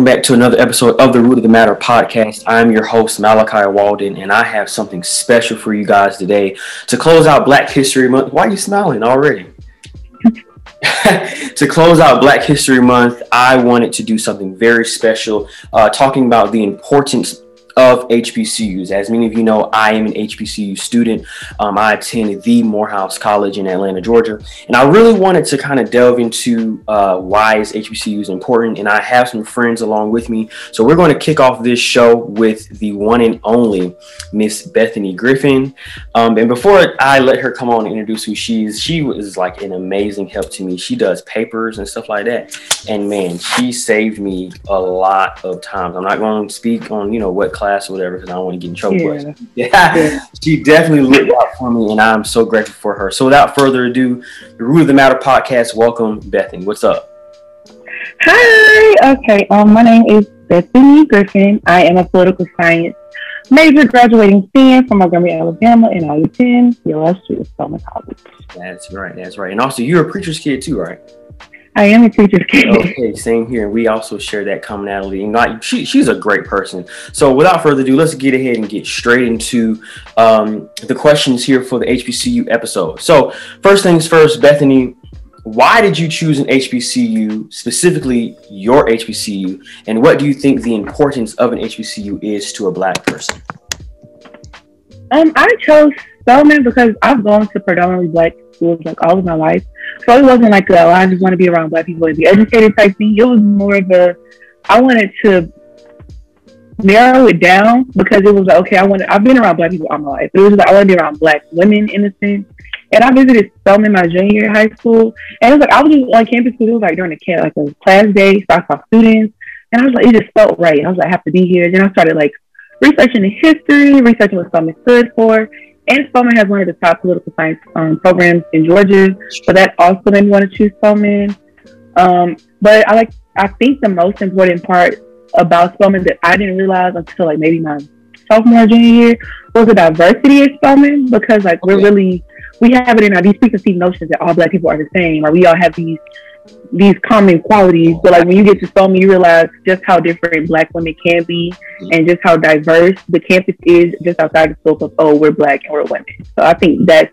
welcome back to another episode of the Root of the Matter podcast. I'm your host, Malachi Walden, and I have something special for you guys today to close out Black History Month. Why are you smiling already? to close out Black History Month, I wanted to do something very special, uh, talking about the importance of HBCUs. As many of you know, I am an HBCU student. Um, I attend the Morehouse College in Atlanta, Georgia, and I really wanted to kind of delve into uh, why is HBCUs important. And I have some friends along with me, so we're going to kick off this show with the one and only Miss Bethany Griffin. Um, and before I let her come on and introduce who she is, she was like an amazing help to me. She does papers and stuff like that, and man, she saved me a lot of times. I'm not going to speak on you know what class or whatever because I don't want to get in trouble. Yeah. yeah. she definitely looked out for me, and I'm so grateful for her. So without further ado, the Root of the Matter podcast. Welcome, Bethany. What's up? Hi. Okay. Um, my name is Bethany Griffin. I am a political science major, graduating senior from Montgomery, Alabama, and I attend USU Spelman College. That's right. That's right. And also, you're a preacher's kid too, right? I am a teacher's kid. Okay, same here. We also share that commonality. And like she, she's a great person. So without further ado, let's get ahead and get straight into um, the questions here for the HBCU episode. So first things first, Bethany, why did you choose an HBCU, specifically your HBCU, and what do you think the importance of an HBCU is to a Black person? Um, I chose Spelman because I've gone to predominantly Black schools like all of my life. So it wasn't like, oh, I just want to be around black people and be educated type thing. It was more of a, I wanted to narrow it down because it was like, okay, I want I've been around black people all my life. It was like, I want to be around black women in a sense. And I visited Spelman my junior year high school. And it was like, I was just on campus because it was like during the camp, like a class day, so I saw students. And I was like, it just felt right. I was like, I have to be here. Then I started like researching the history, researching what Spelman stood for and Spelman has one of the top political science um, programs in Georgia, so that also made me want to choose Spelman. Um, but I like, I think the most important part about Spelman that I didn't realize until like maybe my sophomore junior year was the diversity at Spelman because like we're really we have it in our these preconceived notions that all black people are the same, or we all have these these common qualities. But like when you get to Spelman, you realize just how different Black women can be, mm-hmm. and just how diverse the campus is, just outside the scope of oh we're Black and we're women. So I think that's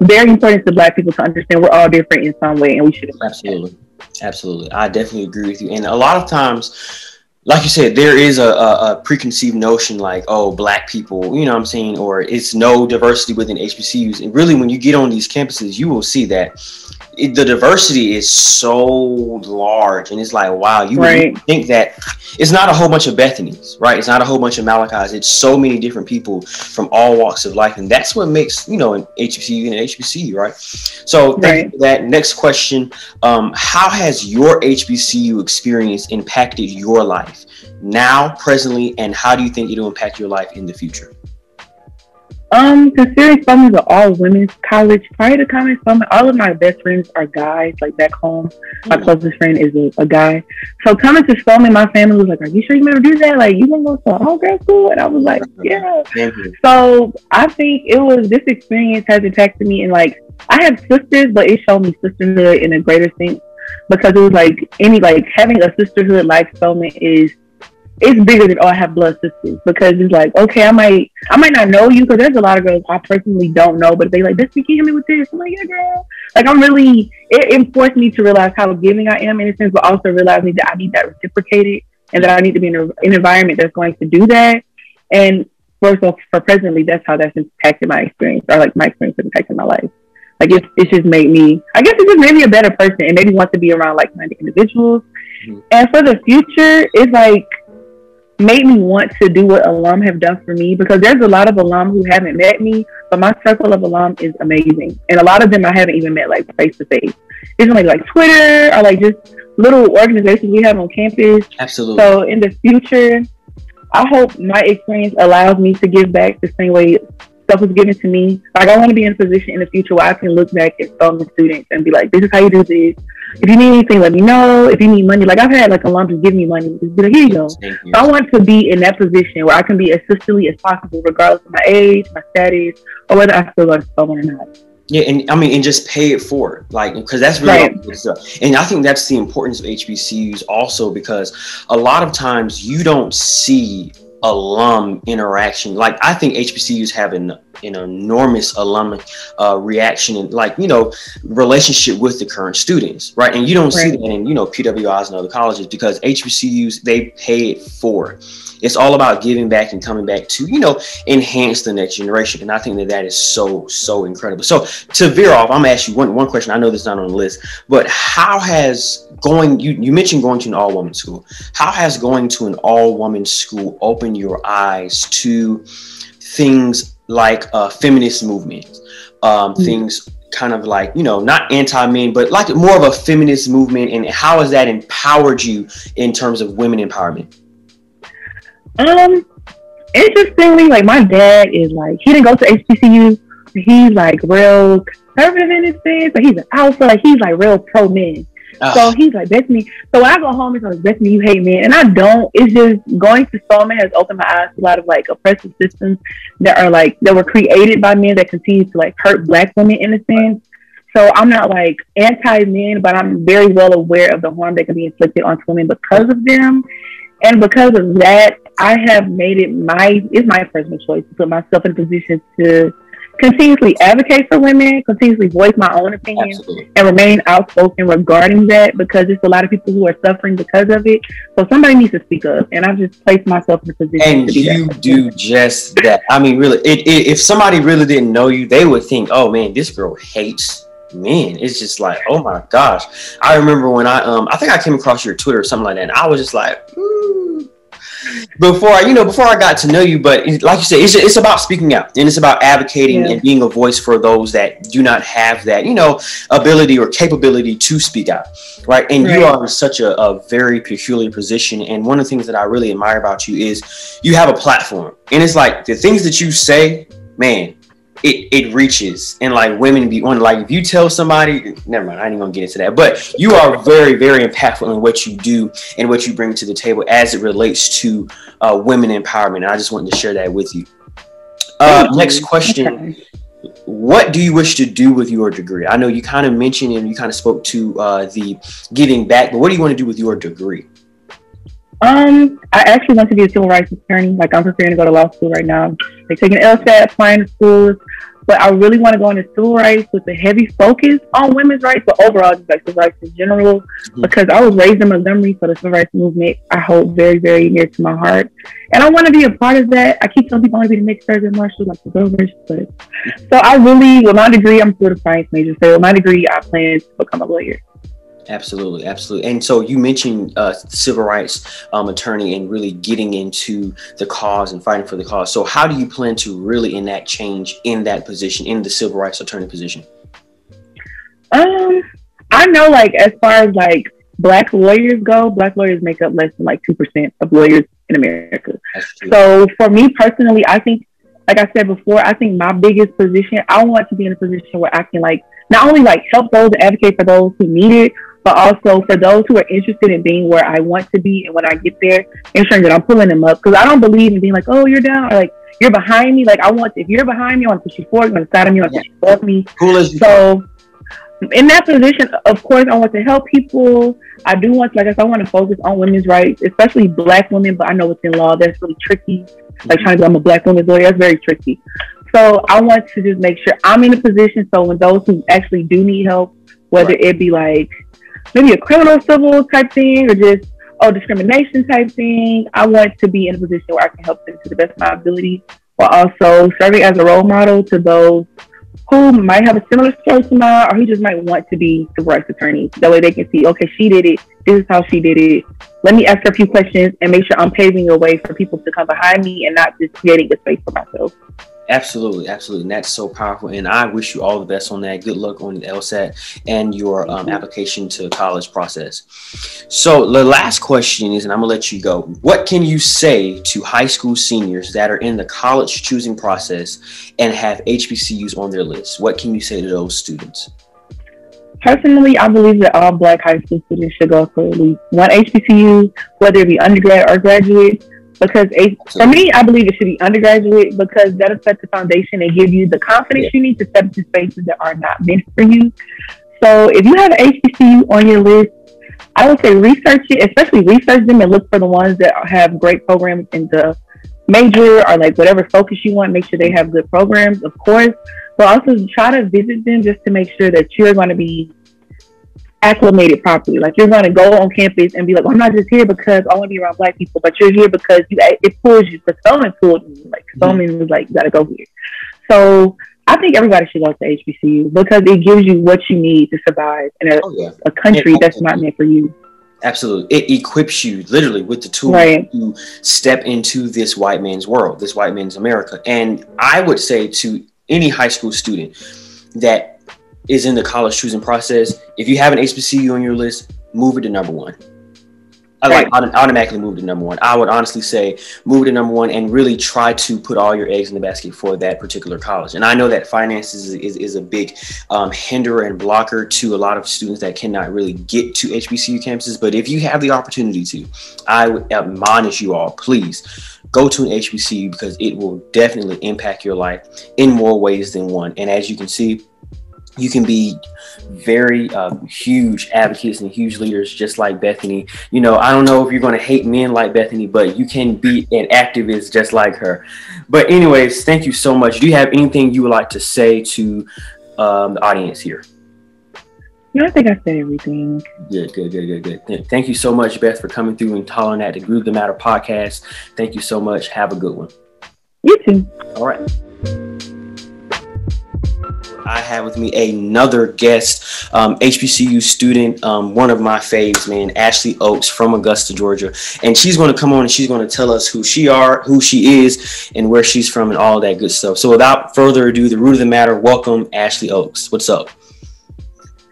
very important to Black people to understand we're all different in some way, and we should absolutely, absolutely. I definitely agree with you. And a lot of times like you said, there is a, a, a, preconceived notion like, oh, black people, you know what I'm saying, or it's no diversity within HBCUs. And really, when you get on these campuses, you will see that it, the diversity is so large, and it's like, wow, you right. think that it's not a whole bunch of Bethanies, right? It's not a whole bunch of Malachis. It's so many different people from all walks of life, and that's what makes you know an HBCU and an HBCU, right? So right. that next question: um, How has your HBCU experience impacted your life now, presently, and how do you think it'll impact your life in the future? Um, considering Spelman is an all women's college, prior to coming Spelman, all of my best friends are guys. Like back home, my mm. closest friend is a, a, guy. So coming to Spelman, my family was like, "Are you sure you never do that? Like, you want to go to all girl school?" And I was like, "Yeah." So I think it was this experience has impacted me, and like I have sisters, but it showed me sisterhood in a greater sense because it was like any like having a sisterhood like Spelman is it's bigger than oh I have blood sisters. Because it's like okay I might I might not know you because there's a lot of girls I personally don't know but they like this can you help me with this. I'm like yeah girl. Like I'm really it, it forced me to realize how giving I am in a sense but also realizing that I need that reciprocated and that I need to be in a, an environment that's going to do that. And first of for presently that's how that's impacted my experience or like my experience has impacted my life. Like it's, it's just made me I guess it just made me a better person and maybe want to be around like-minded individuals. Mm-hmm. and for the future it's like made me want to do what alum have done for me because there's a lot of alum who haven't met me, but my circle of alum is amazing. And a lot of them I haven't even met like face to face. It's like like Twitter or like just little organizations we have on campus. Absolutely. So in the future, I hope my experience allows me to give back the same way stuff was given to me. Like I want to be in a position in the future where I can look back at um, some students and be like, this is how you do this. If you need anything, let me know. If you need money, like I've had like alums give me money, just be like, here you go. You. So I want to be in that position where I can be as sisterly as possible, regardless of my age, my status, or whether I feel like someone or not. Yeah, and I mean, and just pay it forward, like because that's really right. stuff. And I think that's the importance of HBCUs also because a lot of times you don't see alum interaction. Like I think HBCUs have an, an enormous alum uh, reaction and like you know relationship with the current students, right? And you don't right. see that in you know PWIs and other colleges because HBCUs they pay it forward it's all about giving back and coming back to you know enhance the next generation and i think that that is so so incredible so to veer off i'm gonna ask you one, one question i know this is not on the list but how has going you, you mentioned going to an all-woman school how has going to an all-woman school opened your eyes to things like uh, feminist movements um, mm-hmm. things kind of like you know not anti-men but like more of a feminist movement and how has that empowered you in terms of women empowerment um, interestingly, like my dad is like he didn't go to HBCU. He's like real conservative in his sense, but he's an alpha. Like he's like real pro So he's like, me. So when I go home, he's like, me, you hate men. And I don't. It's just going to Spelman has opened my eyes to a lot of like oppressive systems that are like, that were created by men that continue to like hurt black women in a sense. So I'm not like anti men, but I'm very well aware of the harm that can be inflicted on women because of them. And because of that, I have made it my it's my personal choice to put myself in a position to continuously advocate for women, continuously voice my own opinion, Absolutely. and remain outspoken regarding that because there's a lot of people who are suffering because of it. So somebody needs to speak up, and I've just placed myself in a position. And you do just that. I mean, really, it, it, if somebody really didn't know you, they would think, "Oh man, this girl hates." Men, it's just like, oh my gosh! I remember when I um, I think I came across your Twitter or something like that, and I was just like, before I, you know, before I got to know you, but like you said, it's, it's about speaking out and it's about advocating yeah. and being a voice for those that do not have that, you know, ability or capability to speak out, right? And right. you are in such a, a very peculiar position. And one of the things that I really admire about you is you have a platform, and it's like the things that you say, man, it, it reaches. And like women be on like if you tell somebody never mind i ain't gonna get into that but you are very very impactful in what you do and what you bring to the table as it relates to uh, women empowerment. And i just wanted to share that with you. Uh, next question. Okay. what do you wish to do with your degree? I know you kind of mentioned and you kind of spoke to uh, the giving back but what do you want to do with your degree um, I actually want to be a civil rights attorney. Like I'm preparing to go to law school right now. Like taking LSAT, applying to schools, but I really want to go into civil rights with a heavy focus on women's rights, but overall just like civil rights in general. Mm-hmm. Because I was raised in Montgomery, so the civil rights movement I hold very, very near to my heart, and I want to be a part of that. I keep telling people I want to be the next Thurgood Marshall, like the Rovers, but so I really, with my degree, I'm still a science major. So with my degree, I plan to become a lawyer. Absolutely, absolutely. And so you mentioned uh, civil rights um, attorney and really getting into the cause and fighting for the cause. So how do you plan to really enact change in that position, in the civil rights attorney position? Um, I know, like as far as like black lawyers go, black lawyers make up less than like two percent of lawyers in America. So for me personally, I think, like I said before, I think my biggest position, I want to be in a position where I can like not only like help those advocate for those who need it, but also for those who are interested in being where I want to be and when I get there, ensuring that I'm pulling them up. Because I don't believe in being like, oh, you're down, or like you're behind me. Like I want, if you're behind me, I want to push you forward. You want to side of me, I want to push you above me. Cool as so. In that position, of course, I want to help people. I do want, to, like I said, I want to focus on women's rights, especially Black women. But I know within law that's really tricky. Like trying to I'm a Black woman's lawyer, that's very tricky. So I want to just make sure I'm in a position so when those who actually do need help, whether right. it be like maybe a criminal civil type thing or just oh discrimination type thing. I want to be in a position where I can help them to the best of my ability, while also serving as a role model to those who might have a similar story to mine or who just might want to be rights attorneys. That way they can see, okay, she did it. This is how she did it. Let me ask her a few questions and make sure I'm paving a way for people to come behind me and not just creating a space for myself. Absolutely, absolutely. And that's so powerful. And I wish you all the best on that. Good luck on the LSAT and your um, application to college process. So the last question is, and I'm gonna let you go. What can you say to high school seniors that are in the college choosing process and have HBCUs on their list? What can you say to those students? Personally, I believe that all Black high school students should go for at least one HBCU, whether it be undergrad or graduate because a, for me, I believe it should be undergraduate because that'll set the foundation and give you the confidence you need to step into spaces that are not meant for you. So if you have HBCU on your list, I would say research it, especially research them and look for the ones that have great programs in the major or like whatever focus you want. Make sure they have good programs, of course, but also try to visit them just to make sure that you're going to be acclimated properly. Like you're going to go on campus and be like, well, I'm not just here because I want to be around black people, but you're here because you it pulls you. Because Spelman pulled me. Like Spelman mm-hmm. was like, you got to go here. So I think everybody should go to HBCU because it gives you what you need to survive in a, oh, yeah. a country it, that's not meant for you. Absolutely. It equips you literally with the tools right. to step into this white man's world, this white man's America. And I would say to any high school student that is in the college choosing process, if you have an HBCU on your list, move it to number one. I like automatically move to number one. I would honestly say move to number one and really try to put all your eggs in the basket for that particular college. And I know that finances is, is, is a big um, hinderer and blocker to a lot of students that cannot really get to HBCU campuses. But if you have the opportunity to, I would admonish you all, please go to an HBCU because it will definitely impact your life in more ways than one. And as you can see, you can be very um, huge advocates and huge leaders just like Bethany. You know, I don't know if you're going to hate men like Bethany, but you can be an activist just like her. But, anyways, thank you so much. Do you have anything you would like to say to um, the audience here? No, I think I said everything. Good, good, good, good, good. Thank you so much, Beth, for coming through and calling at the Groove the Matter podcast. Thank you so much. Have a good one. You too. All right. I have with me another guest, um, HBCU student, um, one of my faves, man, Ashley Oaks from Augusta, Georgia, and she's going to come on and she's going to tell us who she are, who she is, and where she's from, and all that good stuff. So, without further ado, the root of the matter, welcome Ashley Oaks. What's up?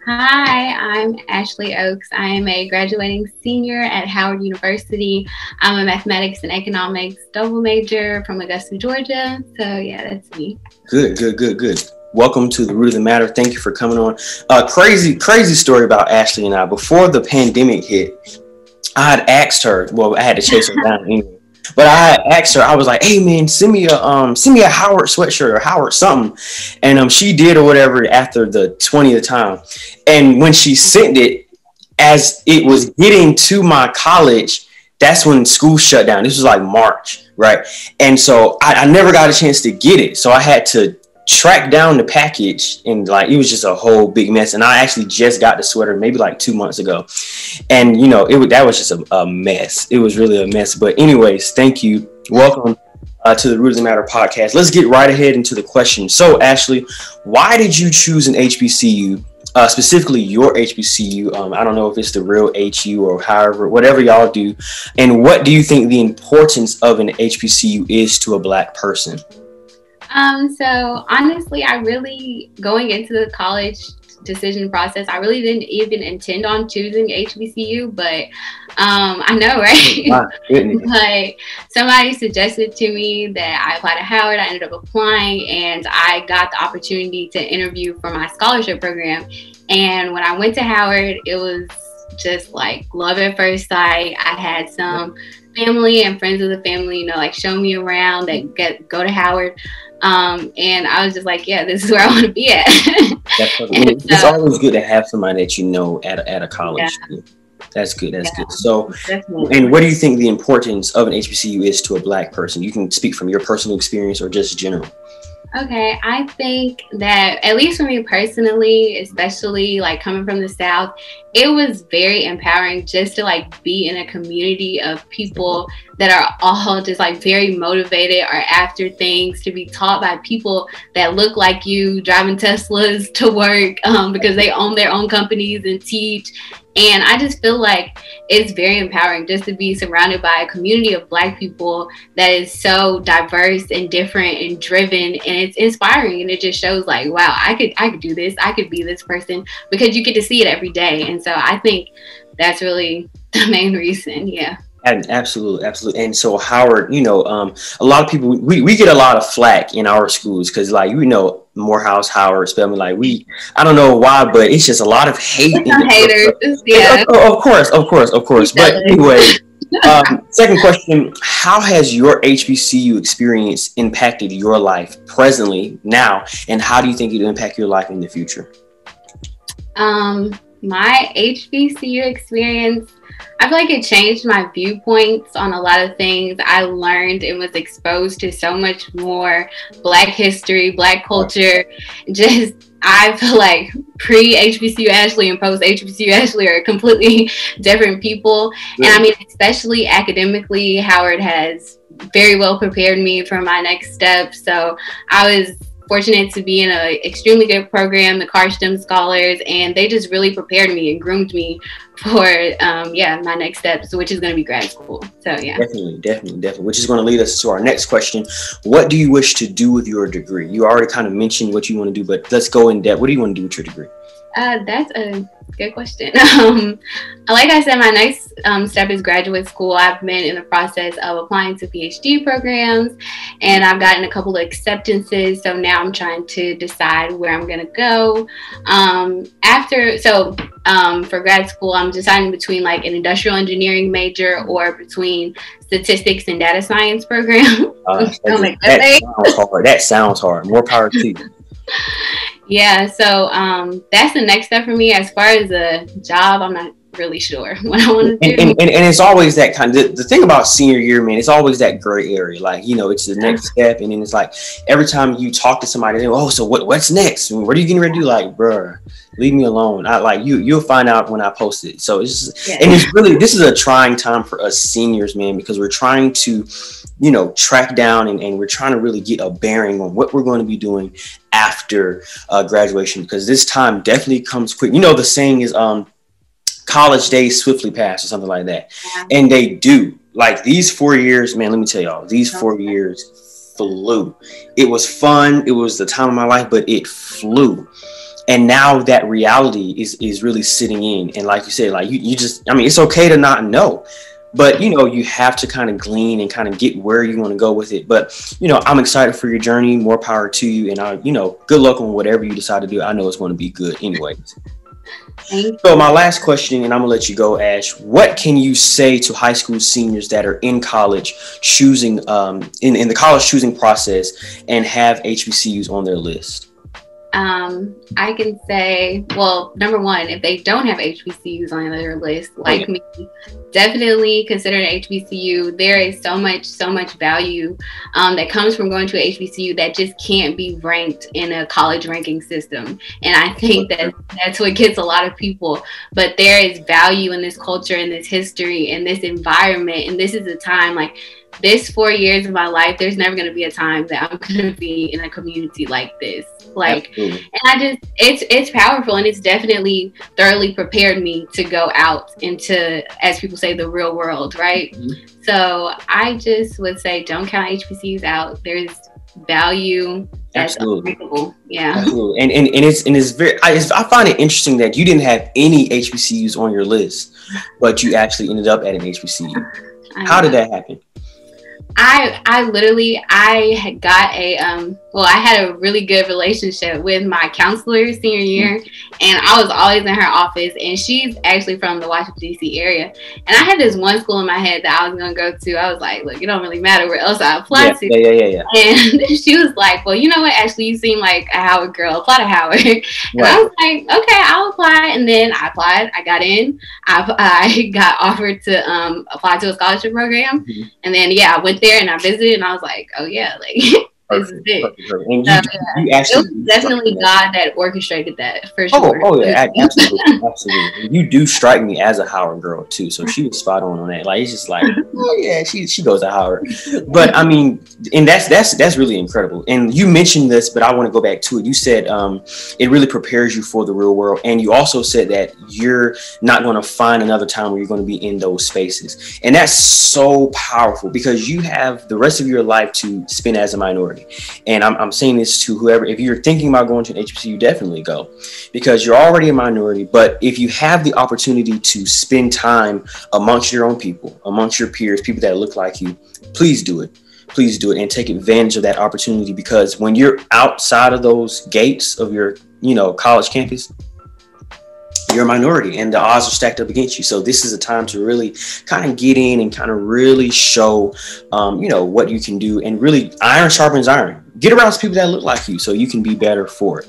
Hi, I'm Ashley Oaks. I am a graduating senior at Howard University. I'm a mathematics and economics double major from Augusta, Georgia. So, yeah, that's me. Good, good, good, good welcome to the root of the matter. Thank you for coming on. Uh, crazy, crazy story about Ashley and I. Before the pandemic hit, I had asked her. Well, I had to chase her down anyway. But I asked her, I was like, "Hey man, send me a um, send me a Howard sweatshirt or Howard something," and um, she did or whatever after the twentieth time. And when she sent it, as it was getting to my college, that's when school shut down. This was like March, right? And so I, I never got a chance to get it, so I had to tracked down the package and like it was just a whole big mess. And i actually just got the sweater maybe like two months ago. And you know it that was just a, a mess. It was really a mess. But anyways thank you. Welcome uh, to the root of matter podcast. Let's get right ahead into the question so ashley why did you choose an hbcu uh, specifically your HBCU. Um, I don't know if it's the real HU or however, whatever y'all do. And what do you think the importance of an HBCU is to a Black person? Um, so honestly, I really going into the college decision process, I really didn't even intend on choosing HBCU, but um, I know, right? but somebody suggested to me that I applied to Howard. I ended up applying, and I got the opportunity to interview for my scholarship program. And when I went to Howard, it was just like love at first sight. I had some family and friends of the family, you know, like show me around that get go to Howard. Um, and I was just like, yeah, this is where I want to be at. it's so, always good to have somebody that you know at a, at a college. Yeah. That's good. That's yeah, good. So, definitely. and what do you think the importance of an HBCU is to a Black person? You can speak from your personal experience or just general. Okay, I think that at least for me personally, especially like coming from the South, it was very empowering just to like be in a community of people that are all just like very motivated or after things to be taught by people that look like you driving Teslas to work um, because they own their own companies and teach and I just feel like it's very empowering just to be surrounded by a community of Black people that is so diverse and different and driven, and it's inspiring. And it just shows like, wow, I could I could do this. I could be this person because you get to see it every day. And so I think that's really the main reason. Yeah. And absolutely, absolutely. And so Howard, you know, um, a lot of people we, we get a lot of flack in our schools because like you know Morehouse, Howard, Spelman, like we I don't know why, but it's just a lot of hate. haters, yeah. Of, of, course, of course, of course. But anyway, um, second question: How has your HBCU experience impacted your life presently now, and how do you think it'll impact your life in the future? Um, my HBCU experience I feel like it changed my viewpoints on a lot of things. I learned and was exposed to so much more Black history, Black culture. Just, I feel like pre HBCU Ashley and post HBCU Ashley are completely different people. And I mean, especially academically, Howard has very well prepared me for my next step. So I was fortunate to be in an extremely good program, the Karsh STEM Scholars, and they just really prepared me and groomed me for um, yeah my next steps, which is going to be grad school. So yeah, definitely, definitely, definitely. Which is going to lead us to our next question: What do you wish to do with your degree? You already kind of mentioned what you want to do, but let's go in depth. What do you want to do with your degree? Uh, that's a good question. Um, like I said, my next um, step is graduate school. I've been in the process of applying to PhD programs and I've gotten a couple of acceptances. So now I'm trying to decide where I'm going to go. Um, after, so um, for grad school, I'm deciding between like an industrial engineering major or between statistics and data science program. Uh, that, that sounds hard. That sounds hard. More power to you. Yeah, so um, that's the next step for me. As far as a job, I'm not really sure what I want to do. And, and, and, it's always that kind of the, the, thing about senior year, man. It's always that gray area. Like you know, it's the next step, and then it's like every time you talk to somebody, they go, "Oh, so what? What's next? What are you getting ready to do?" Like, bruh, leave me alone. I like you. You'll find out when I post it. So it's just, yeah. and it's really this is a trying time for us seniors, man, because we're trying to, you know, track down and, and we're trying to really get a bearing on what we're going to be doing after uh, graduation because this time definitely comes quick. You know, the saying is, um, college days swiftly pass or something like that, yeah. and they do. Like these four years, man. Let me tell y'all, these four years flew. It was fun. It was the time of my life, but it flew and now that reality is is really sitting in and like you said like you, you just i mean it's okay to not know but you know you have to kind of glean and kind of get where you want to go with it. But you know i'm excited for your journey. More power to you. And i you know good luck on whatever you decide to do. I know it's going to be good anyways. So my last question and i'm gonna let you go ash. What can you say to high school seniors that are in college choosing um, in, in the college choosing process and have hbcus on their list um, I can say, well, number one, if they don't have HBCUs on their list, oh, like me, definitely consider an HBCU. There is so much, so much value um, that comes from going to a HBCU that just can't be ranked in a college ranking system. And I think that that's what gets a lot of people. But there is value in this culture, in this history, in this environment. And this is a time like this four years of my life, there's never going to be a time that I'm going to be in a community like this. Like, Absolutely. and I just, it's, it's powerful and it's definitely thoroughly prepared me to go out into, as people say, the real world, right? Mm-hmm. So I just would say, don't count HBCUs out. There's value Absolutely. Yeah. Absolutely. And, and and it's and it's very I, it's, I find it interesting that you didn't have any HBCUs on your list, but you actually ended up at an HBCU. How did that happen? I I literally I had got a um well I had a really good relationship with my counselor senior year and I was always in her office and she's actually from the Washington DC area. And I had this one school in my head that I was gonna go to. I was like look it don't really matter where else I apply yeah, to. yeah, yeah yeah yeah. And she was like well you know what? Actually you seem like a Howard girl. Apply to Howard. And I was like okay I'll apply. And then I applied. I got in. I, I got offered to um apply to a scholarship program. Mm-hmm. and then yeah I went there and I visited and I was like, oh yeah, like Perfect, perfect, perfect. You, so, yeah. you actually it was definitely God that orchestrated that for oh, sure. Oh, oh yeah, absolutely, absolutely. You do strike me as a Howard girl too, so she was spot on on that. Like it's just like, oh yeah, she she goes to Howard. But I mean, and that's that's that's really incredible. And you mentioned this, but I want to go back to it. You said um, it really prepares you for the real world, and you also said that you're not going to find another time where you're going to be in those spaces, and that's so powerful because you have the rest of your life to spend as a minority And I'm, I'm saying this to whoever, if you're thinking about going to an HBCU, definitely go because you're already a minority. But if you have the opportunity to spend time amongst your own people, amongst your peers, people that look like you, please do it please do it and take advantage of that opportunity because when you're outside of those gates of your you know college campus you're a minority and the odds are stacked up against you. So this is a time to really kind of get in and kind of really show, um, you know, what you can do and really iron sharpens iron. Get around people that look like you so you can be better for it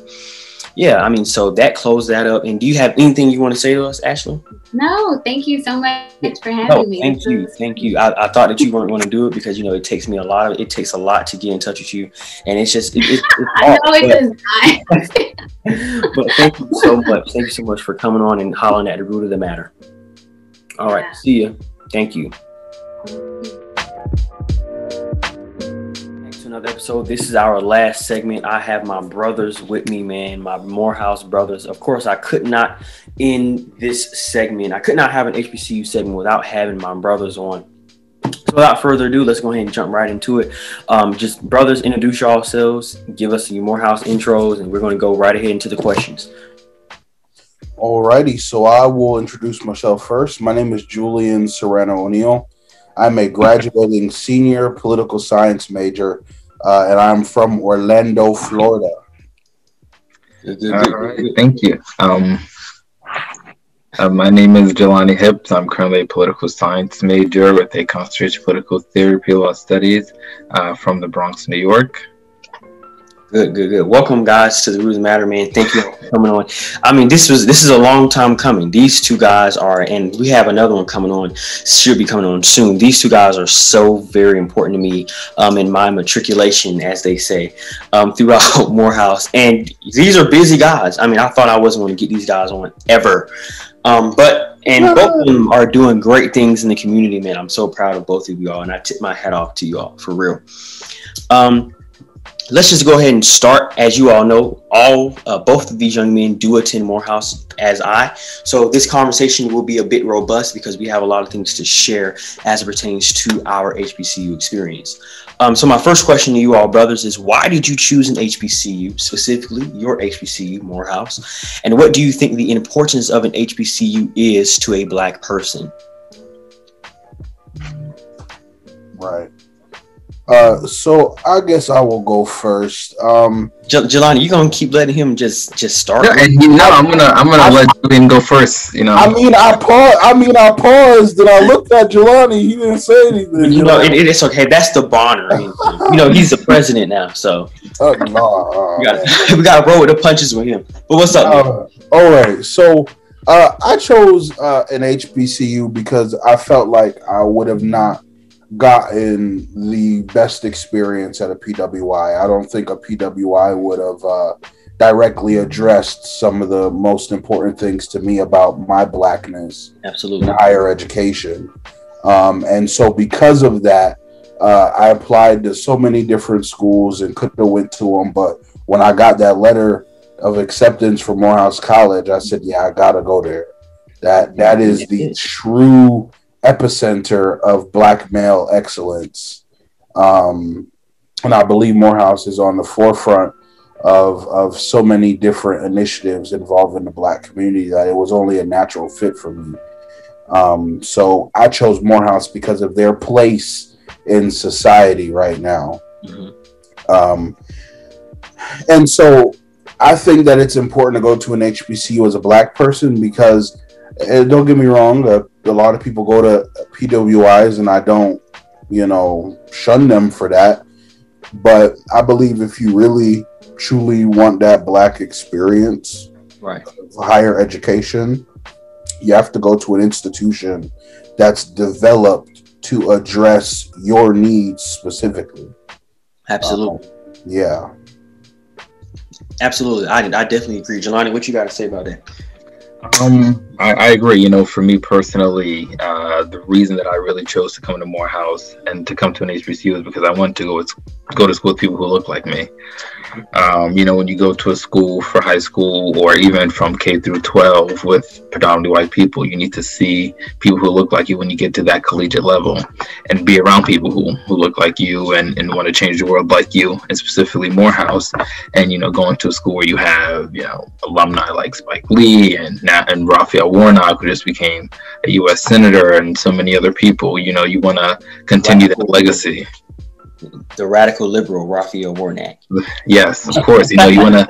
yeah, I mean, so that closed that up. And do you have anything you want to say to us, Ashley? No, thank you so much for having no, me. Thank you, thank you. I, I thought that you weren't going to do it because you know it takes me a lot of it takes a lot to get in touch with you, and it's just it, it, it's I know it does not. but thank you so much. Thank you so much for coming on and hollering at the root of the matter. All right, yeah. see you. Thank you. Another episode. This is our last segment. I have my brothers with me, man, my Morehouse brothers. Of course, I could not in this segment, I could not have an HBCU segment without having my brothers on. So without further ado, let's go ahead and jump right into it. Um, just brothers, introduce yourselves, give us your Morehouse intros, and we're going to go right ahead into the questions. Alrighty, so I will introduce myself first. My name is Julian Serrano O'Neill. I'm a graduating senior political science major uh, and I'm from Orlando, Florida. All right, thank you. Um, uh, my name is Jelani Hibbs. I'm currently a political science major with a concentration political theory, law studies uh, from the Bronx, New York. Good, good, good. Welcome, guys, to the Root Matter, man. Thank you for coming on. I mean, this was this is a long time coming. These two guys are, and we have another one coming on. Should be coming on soon. These two guys are so very important to me um, in my matriculation, as they say, um, throughout Morehouse. And these are busy guys. I mean, I thought I wasn't going to get these guys on ever, um, but and both of them are doing great things in the community, man. I'm so proud of both of you all, and I tip my hat off to you all for real. Um, let's just go ahead and start. As you all know, all uh, both of these young men do attend Morehouse as I. So this conversation will be a bit robust because we have a lot of things to share as it pertains to our HBCU experience. Um, so my first question to you all, brothers, is why did you choose an HBCU, specifically your HBCU, Morehouse, and what do you think the importance of an HBCU is to a Black person? Right. Uh, so I guess I will go first. Um, J- Jelani, you gonna keep letting him just just start? Yeah, and you know, I'm gonna I'm gonna I, let Julian go first. You know, I mean, I paused. I mean, I paused, and I looked at Jelani. He didn't say anything. You, know, it, it's okay. That's the Bonner. You know, he's the president now, so uh, nah, uh, we got we got to roll with the punches with him. But what's up? Uh, all right, so. Uh, I chose uh, an HBCU because I felt like I would have not gotten the best experience at a PWI. I don't think a PWI would have uh, directly addressed some of the most important things to me about my blackness absolutely in higher education. Um, and so because of that, uh, I applied to so many different schools and couldn't have went to them. But when I got that letter of acceptance from Morehouse College, I said, yeah, I gotta go there. That that is the true epicenter of black male excellence. Um, and I believe Morehouse is on the forefront of, of so many different initiatives involving the black community that it was only a natural fit for me. Um, so I chose Morehouse because of their place in society right now. Mm-hmm. Um, and so I think that it's important to go to an HBCU as a black person because, don't get me wrong, uh, a lot of people go to PWIs, and I don't, you know, shun them for that. But I believe if you really truly want that black experience, right, higher education, you have to go to an institution that's developed to address your needs specifically. Absolutely. Um, yeah. Absolutely. I, I definitely agree. Jelani, what you got to say about that? Um, I, I, agree. You know, for me personally, uh, the reason that I really chose to come to Morehouse and to come to an HBCU is because I wanted to go with, go to school with people who look like me. Um, you know, when you go to a school for high school or even from K through 12 with predominantly white people, you need to see people who look like you when you get to that collegiate level and be around people who, who look like you and, and want to change the world like you, and specifically Morehouse. And, you know, going to a school where you have, you know, alumni like Spike Lee and, and Raphael Warnock, who just became a U.S. Senator, and so many other people, you know, you want to continue that legacy the radical liberal Raphael Warnock. Yes, of course. You know, you want to.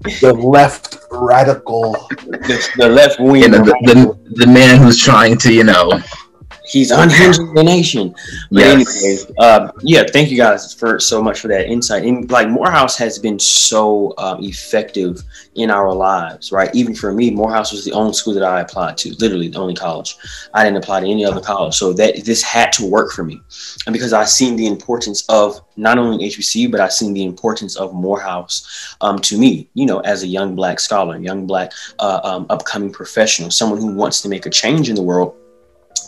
the left radical. The, the left wing. You know, the, the, the man who's trying to, you know, He's unhinging the nation. But yes. anyways, uh, yeah, thank you guys for so much for that insight. And like Morehouse has been so um, effective in our lives, right? Even for me, Morehouse was the only school that I applied to, literally the only college. I didn't apply to any other college, so that this had to work for me, and because I seen the importance of not only HBC, but I seen the importance of Morehouse um, to me, you know, as a young black scholar, young black uh, um, upcoming professional, someone who wants to make a change in the world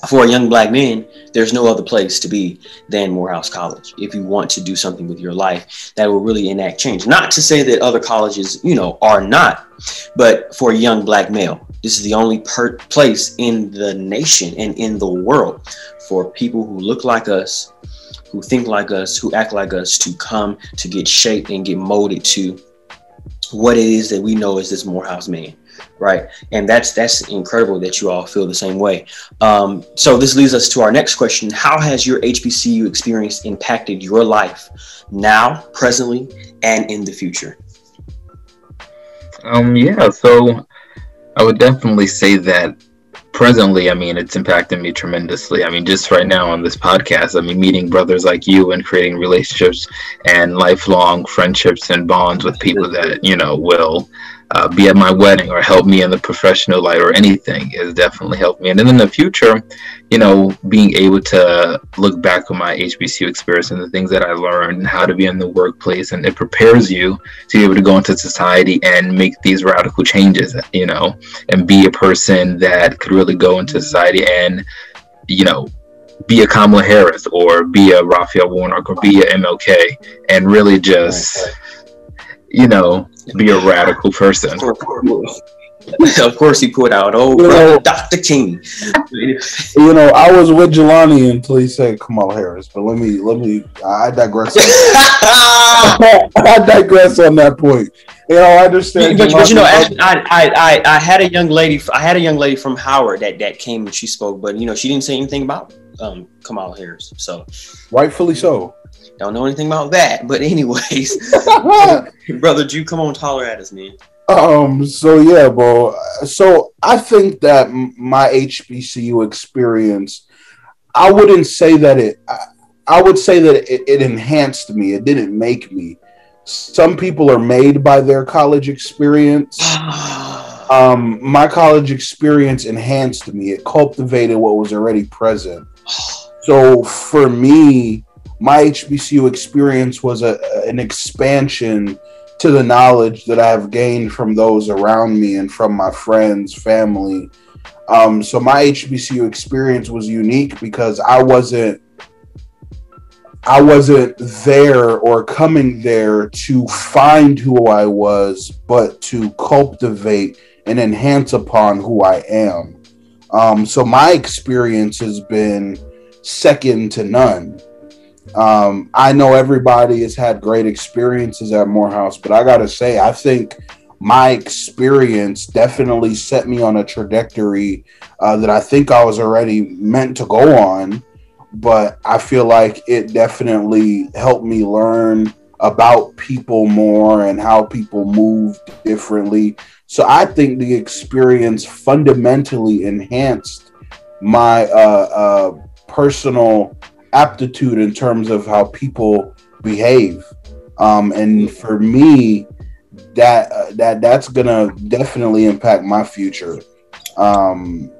for a young black man, there's no other place to be than Morehouse College. If you want to do something with your life that will really enact change. Not to say that other colleges, you know, are not, but for a young black male, this is the only per- place in the nation and in the world for people who look like us, who think like us, who act like us to come to get shaped and get molded to what it is that we know as this Morehouse man right? And that's that's incredible that you all feel the same way. Um, so this leads us to our next question: How has your HBCU experience impacted your life now, presently, and in the future? Um, yeah, so I would definitely say that presently, I mean, it's impacted me tremendously. I mean, just right now on this podcast, I mean, meeting brothers like you and creating relationships and lifelong friendships and bonds with people that, you know, will uh, be at my wedding or help me in the professional light or anything has definitely helped me. And then in the future, you know, being able to look back on my HBCU experience and the things that I learned and how to be in the workplace, and it prepares you to be able to go into society and make these radical changes, you know, and be a person that could really go into society and, you know, be a Kamala Harris or be a Raphael Warnock or be a MLK and really just, you know, be a radical person. of course, he put out, "Oh, you know, Dr. King." you know, I was with Jelani until he said Kamala Harris, but let me let me. I digress. I digress on that point. You know, I understand. But, but you know, I, I, I, I had a young lady. I had a young lady from Howard that that came and she spoke, but you know, she didn't say anything about um, Kamala Harris. So, rightfully so. Don't know anything about that, but anyways, brother Jew, come on, holler at us, man. Um. So yeah, bro. So I think that my HBCU experience, I wouldn't say that it. I, I would say that it, it enhanced me. It didn't make me. Some people are made by their college experience. um, my college experience enhanced me. It cultivated what was already present. So for me, my HBCU experience was a, an expansion to the knowledge that I have gained from those around me and from my friends, family. Um, so my HBCU experience was unique because I wasn't I wasn't there or coming there to find who I was, but to cultivate and enhance upon who I am. Um, so my experience has been second to none. Um, I know everybody has had great experiences at Morehouse, but I gotta say, I think my experience definitely set me on a trajectory uh, that I think I was already meant to go on. But I feel like it definitely helped me learn about people more and how people move differently. So I think the experience fundamentally enhanced my uh, uh, personal aptitude in terms of how people behave. Um, and for me, that uh, that that's gonna definitely impact my future. Um,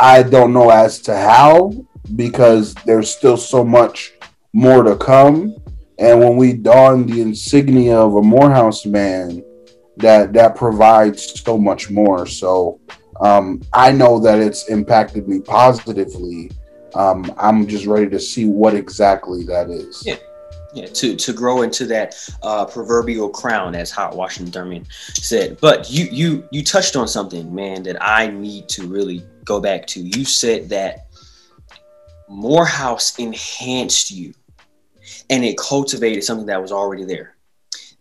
I don't know as to how because there's still so much more to come. And when we don the insignia of a Morehouse man, that that provides so much more. So um, I know that it's impacted me positively um, I'm just ready to see what exactly that is. Yeah. Yeah, to, to grow into that uh, proverbial crown, as Howard Washington Thurman said. But you you you touched on something, man, that I need to really go back to. You said that Morehouse enhanced you, and it cultivated something that was already there.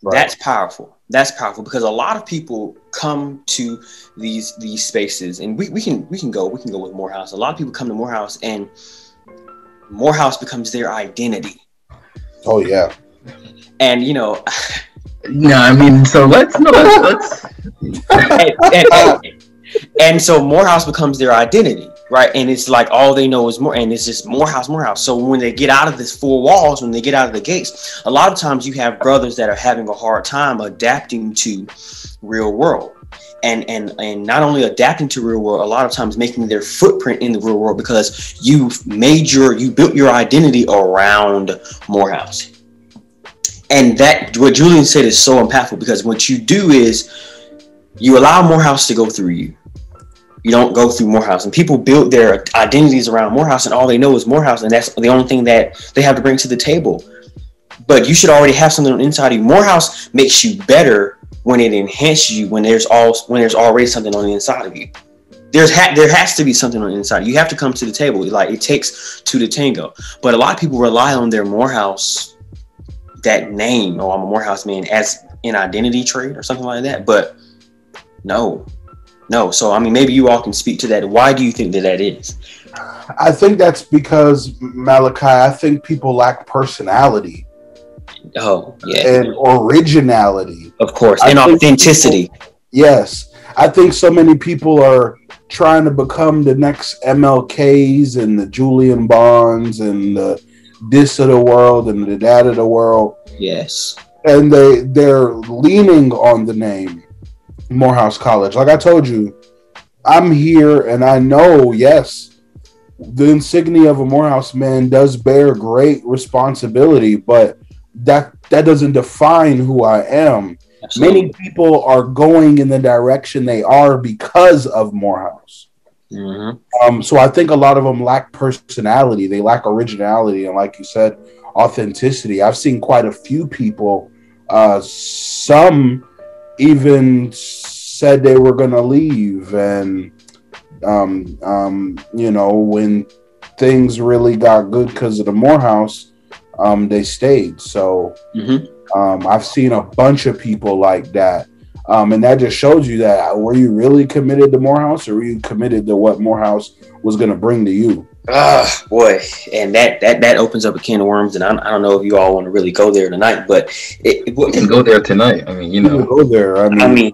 Right. That's powerful. That's powerful because a lot of people come to these these spaces, and we, we can we can go we can go with Morehouse. A lot of people come to Morehouse, and Morehouse becomes their identity Oh yeah. And you know. no, I mean, so let's no, let's. let's... and, and, and, and, so Morehouse becomes their identity, right? And it's like all they know is more, and it's just Morehouse, Morehouse. So when they get out of this four walls, when they get out of the gates, a lot of times you have brothers that are having a hard time adapting to real world and and and not only adapting to real world a lot of times making their footprint in the real world because you've made your you built your identity around morehouse and that what julian said is so impactful because what you do is you allow morehouse to go through you you don't go through morehouse. And people build their identities around morehouse and all they know is morehouse and that's the only thing that they have to bring to the table. But you should already have something on inside of you. Morehouse makes you better when it enhances you when there's all when there's already something on the inside of you. There's ha- there has to be something on the inside. You have to come to the table. Like it takes two to tango. But a lot of people rely on their morehouse that name. Oh i'm a morehouse man as an identity trait or something like that. But no no so i mean maybe you all can speak to that why do you think that that is i think that's because malachi i think people lack personality Oh, yeah. And originality. Of course. And authenticity. People, yes. I think so many people are trying to become the next MLKs and the Julian Bonds and the this of the world and the that of the world. Yes. And they they're leaning on the name Morehouse College. Like I told you, I'm here and I know, yes, the insignia of a Morehouse man does bear great responsibility, but that that doesn't define who I am. Absolutely. Many people are going in the direction they are because of Morehouse. Mm-hmm. Um, so I think a lot of them lack personality. They lack originality, and like you said, authenticity. I've seen quite a few people. Uh, some even said they were going to leave, and um, um, you know when things really got good because of the Morehouse, um, they stayed. So mm-hmm. um, I've seen a bunch of people like that. Um, and that just shows you that were you really committed to Morehouse or were you committed to what Morehouse was going to bring to you? Ah, boy, and that that that opens up a can of worms, and I, I don't know if you all want to really go there tonight, but it, it, we can go there tonight. I mean, you know, go there. I mean, I mean,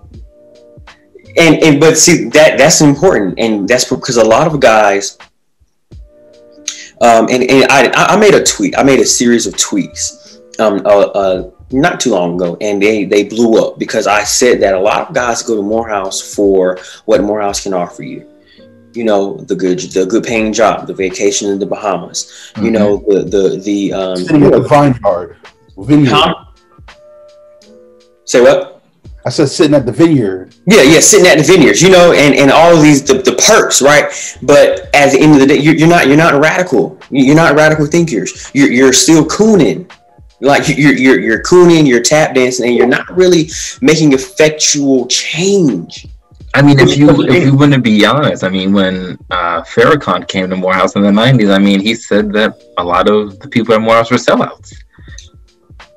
and and but see that that's important, and that's because a lot of guys um, and, and I, I made a tweet. I made a series of tweets um, uh, uh, not too long ago, and they, they blew up because I said that a lot of guys go to Morehouse for what Morehouse can offer you. You know, the good the good paying job, the vacation in the Bahamas. Mm-hmm. You know, the the the um, the vineyard. Vineyard. Huh? Say what? I said sitting at the vineyard. Yeah, yeah, sitting at the vineyards, you know, and, and all these the, the perks, right? But at the end of the day, you're, you're not you're not radical. You're not radical thinkers. You're you're still cooning. Like you're you're you're cooning, you're tap dancing, and you're not really making effectual change. I mean, if you if you want to be honest, I mean, when uh, Farrakhan came to Morehouse in the '90s, I mean, he said that a lot of the people at Morehouse were sellouts.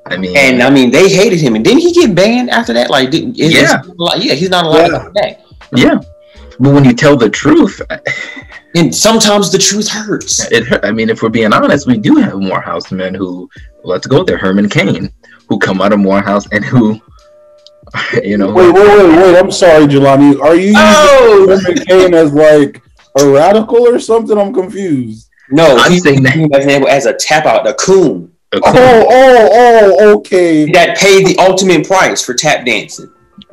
I mean, and I mean, they hated him, and didn't he get banned after that? Like, did, yeah, yeah, he's not allowed yeah. to come back. Yeah, but when you tell the truth, and sometimes the truth hurts. It, I mean, if we're being honest, we do have Morehouse men who, let's go there, Herman Cain, who come out of Morehouse and who, you know. Wait, wait, wait, wait! I'm sorry, Jelani. Are you oh! Herman Cain as like a radical or something? I'm confused. No, I'm saying that as a tap out, a oh, coon. Oh, oh, oh, okay. That paid the ultimate price for tap dancing.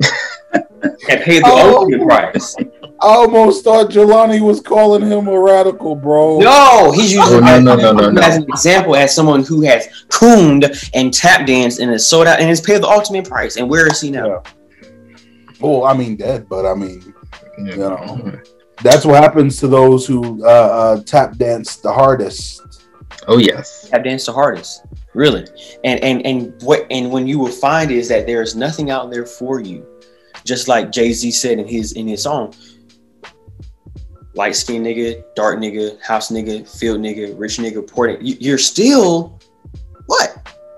that paid the oh, ultimate price. I almost thought Jelani was calling him a radical, bro. No, he's using oh, no, no, no, no, no, as an example as someone who has cooned and tap danced and is sold out and has paid the ultimate price. And where is he now? Yeah. Well, I mean, dead, but I mean, you know, that's what happens to those who uh, uh, tap dance the hardest Oh yes, tap dance the hardest. really. And and and what and when you will find is that there is nothing out there for you. Just like Jay Z said in his in his song, light skinned nigga, dark nigga, house nigga, field nigga, rich nigga, poor nigga. You're still what?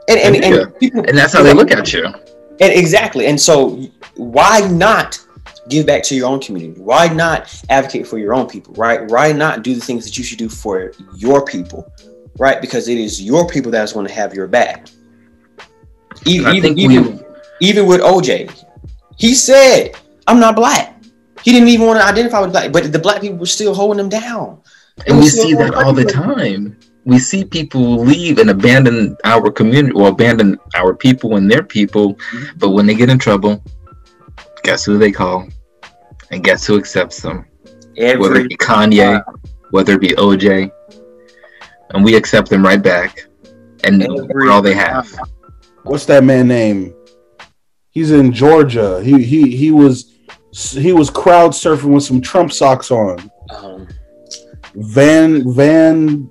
And and, and, and, people, and that's how they look at you. And exactly. And so why not give back to your own community? Why not advocate for your own people? Right? Why not do the things that you should do for your people? Right? Because it is your people that's going to have your back. Even even, even, even with OJ, he said, "I'm not black." He didn't even want to identify with black, but the black people were still holding him down. And we see that all the time. We see people leave and abandon our community or abandon our people and their people, mm-hmm. but when they get in trouble, guess who they call? And guess who accepts them? Every whether it be Kanye, whether it be OJ, and we accept them right back, and we're all they have. What's that man name? He's in Georgia. He he he was he was crowd surfing with some Trump socks on. Um, Van Van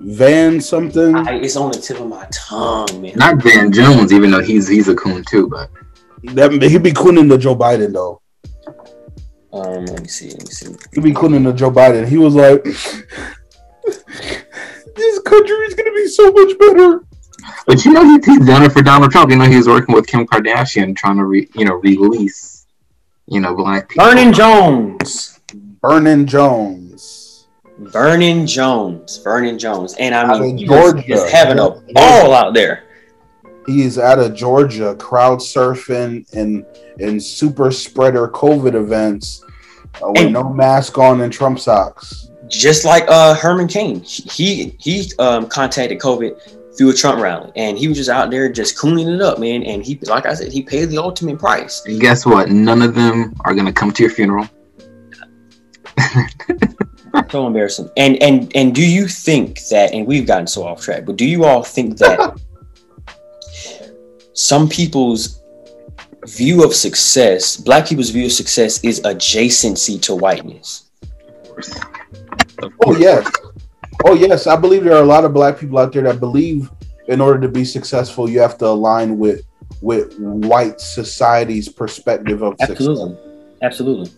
Van something. I, it's on the tip of my tongue, man. Not Van Jones, even though he's he's a coon too, but that he'd be cooning to Joe Biden though. Um, let me see. Let me see. He'd be cooning to Joe Biden. He was like, "This country is gonna be so much better." But you know, he, he's done it for Donald Trump. You know, he's working with Kim Kardashian, trying to re, you know release you know, black people. Vernon Jones. Vernon Jones. Vernon Jones. Vernon Jones. And I mean, Georgia. he's having a ball out there. He's out of Georgia, crowd surfing and in super spreader COVID events uh, with and, no mask on and Trump socks. Just like uh, Herman Cain, he he um, contacted COVID through a Trump rally, and he was just out there just cooning it up, man. And he, like I said, he paid the ultimate price. And guess what? None of them are gonna come to your funeral. so embarrassing. And and and do you think that? And we've gotten so off track, but do you all think that some people's view of success, black people's view of success, is adjacency to whiteness? Of course. Of course. Oh yes. Oh yes, I believe there are a lot of black people out there that believe in order to be successful, you have to align with with white society's perspective of absolutely, success. absolutely.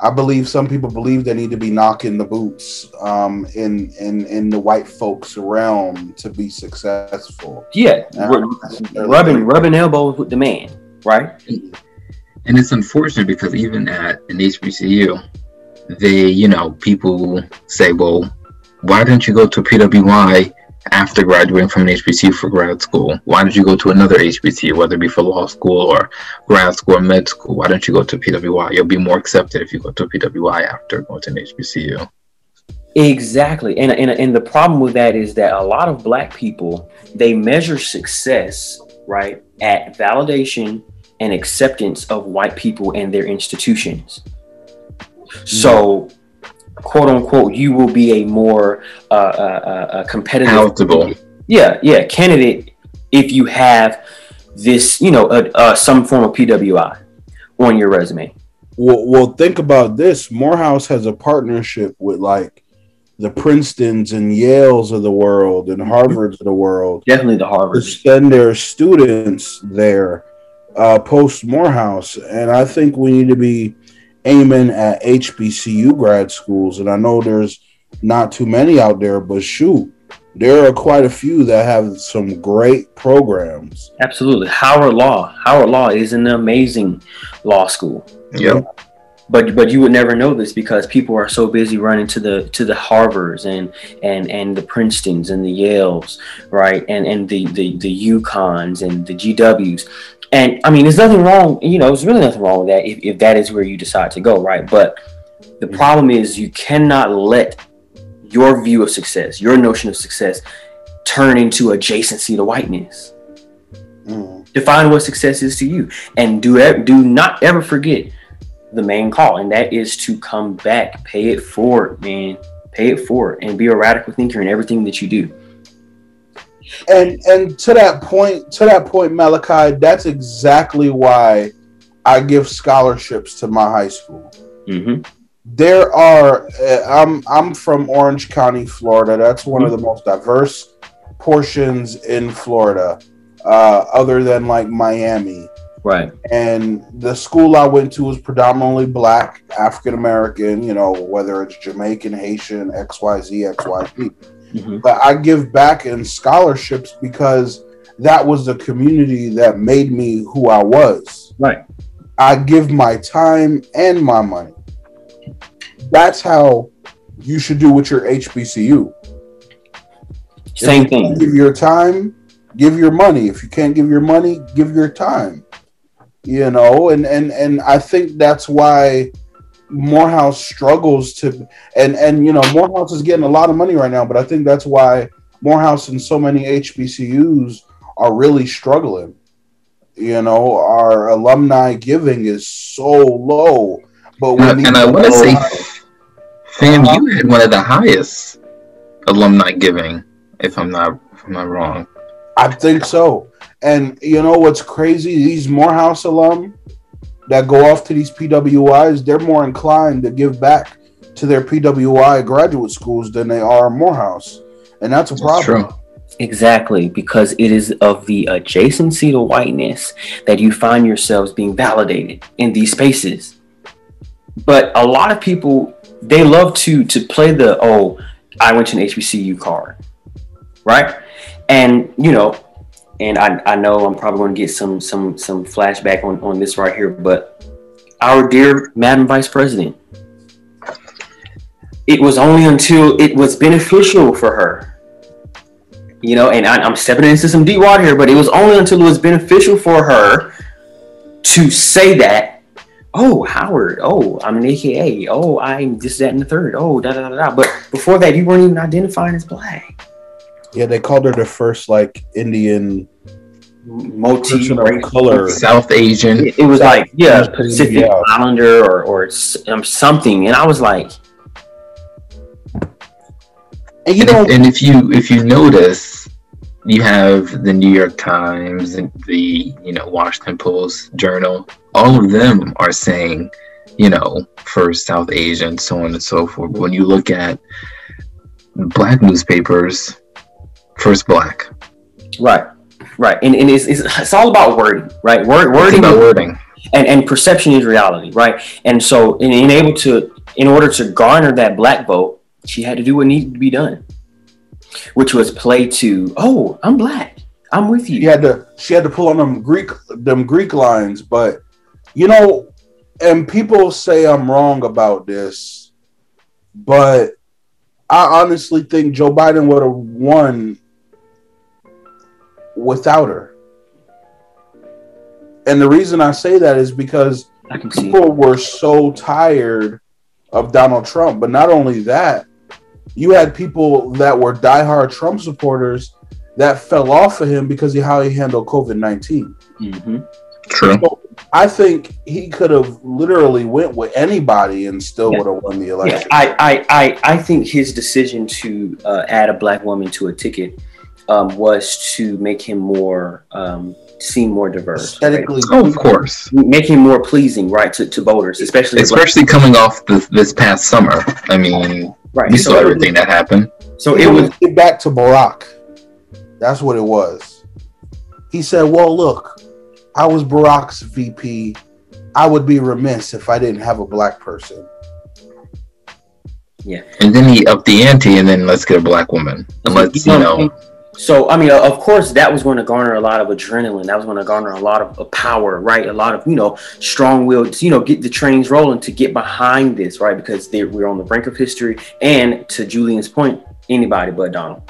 I believe some people believe they need to be knocking the boots um, in in in the white folks realm to be successful. Yeah, rubbing rubbing elbows with the man, right? And it's unfortunate because even at an HBCU, they you know people say, well, why didn't you go to PWI after graduating from an HBCU for grad school? Why did you go to another HBCU, whether it be for law school or grad school or med school? Why don't you go to PWI? You'll be more accepted if you go to PWI after going to an HBCU. Exactly. And, and, and the problem with that is that a lot of black people, they measure success, right, at validation and acceptance of white people and their institutions. So quote unquote, you will be a more uh, uh, uh, competitive, palatable, yeah, yeah, candidate if you have this, you know, uh, some form of PWI on your resume. Well, well, think about this. Morehouse has a partnership with like the Princetons and Yales of the world and Harvards of the world. Definitely the Harvards. To send their students there uh, post Morehouse, and I think we need to be aiming at HBCU grad schools, and I know there's not too many out there, but shoot, there are quite a few that have some great programs. Absolutely, Howard Law. Howard Law is an amazing law school. Yep. But but you would never know this because people are so busy running to the to the Harvards and and and the Princetons and the Yales, right? And and the the the UConns and the GWs and I mean, there's nothing wrong, you know, there's really nothing wrong with that if, if that is where you decide to go, right? But the mm-hmm. problem is you cannot let your view of success, your notion of success, turn into adjacency to whiteness. Mm. Define what success is to you, and do do not ever forget the main call, and that is to come back, pay it forward, man, pay it forward, and be a radical thinker in everything that you do and and to that point, to that point, Malachi, that's exactly why I give scholarships to my high school. Mm-hmm. There are, uh, I'm I'm from Orange County, Florida. That's one mm-hmm. of the most diverse portions in Florida, uh, other than like Miami. Right. And the school I went to was predominantly black, African American, you know, whether it's Jamaican, Haitian, XYZ, XYZ. Mm-hmm. But I give back in scholarships because that was the community that made me who I was. Right. I give my time and my money. That's how you should do with your HBCU. Same thing. Give your time, give your money. If you can't give your money, give your time. You know, and and and I think that's why Morehouse struggles to and and you know Morehouse is getting a lot of money right now, but I think that's why Morehouse and so many HBCUs are really struggling. You know, our alumni giving is so low. But and, and I want to say, fam, you uh-huh. had one of the highest alumni giving, if I'm not if I'm not wrong. I think so. And you know what's crazy? These Morehouse alum that go off to these PWIs, they're more inclined to give back to their PWI graduate schools than they are Morehouse. And that's a problem. That's Exactly, because it is of the adjacency to whiteness that you find yourselves being validated in these spaces. But a lot of people they love to to play the oh, I went to an HBCU card, right? And you know, and I, I know I'm probably going to get some some some flashback on on this right here, but our dear Madam Vice President, it was only until it was beneficial for her you know, and I, am stepping into some deep water here, but it was only until it was beneficial for her to say that, oh, Howard, oh, I'm an AKA, oh, I'm this, that, and the third, oh, da da da da. But before that, you weren't even identifying as black. Yeah, they called her the first like Indian multi color South Asian. It, it was South like yeah, Pacific yeah. Islander or or um, something, and I was like, and you know, and if you if you notice, you have the New York Times and the you know Washington Post Journal. All of them are saying, you know, for South Asian, so on and so forth. When you look at black newspapers, first black. Right, right, and, and it's, it's, it's all about wording, right? Word, wording, about wording, and and perception is reality, right? And so, in, in able to, in order to garner that black vote, she had to do what needed to be done, which was play to, oh, I'm black. I'm with you. She had to she had to pull on them Greek them Greek lines, but you know, and people say I'm wrong about this, but I honestly think Joe Biden would have won without her. And the reason I say that is because people were so tired of Donald Trump. But not only that, you had people that were diehard Trump supporters that fell off of him because of how he handled COVID 19. Mm-hmm. True. So I think he could have literally went with anybody and still yeah. would have won the election. Yeah. I, I, I, I think his decision to uh, add a black woman to a ticket um, was to make him more um, seem more diverse. Aesthetically, right? oh, of course, make him more pleasing, right, to, to voters, especially especially black- coming off this, this past summer. I mean, Right. We so saw everything was, that happened. So it was get back to Barack. That's what it was. He said, "Well, look, I was Barack's VP. I would be remiss if I didn't have a black person." Yeah. And then he upped the ante, and then let's get a black woman, and let's you know so, I mean, of course, that was going to garner a lot of adrenaline. That was going to garner a lot of, power, right? A lot of, you know, strong will, to, you know, get the trains rolling to get behind this, right? Because we're on the brink of history. And to Julian's point, anybody but Donald.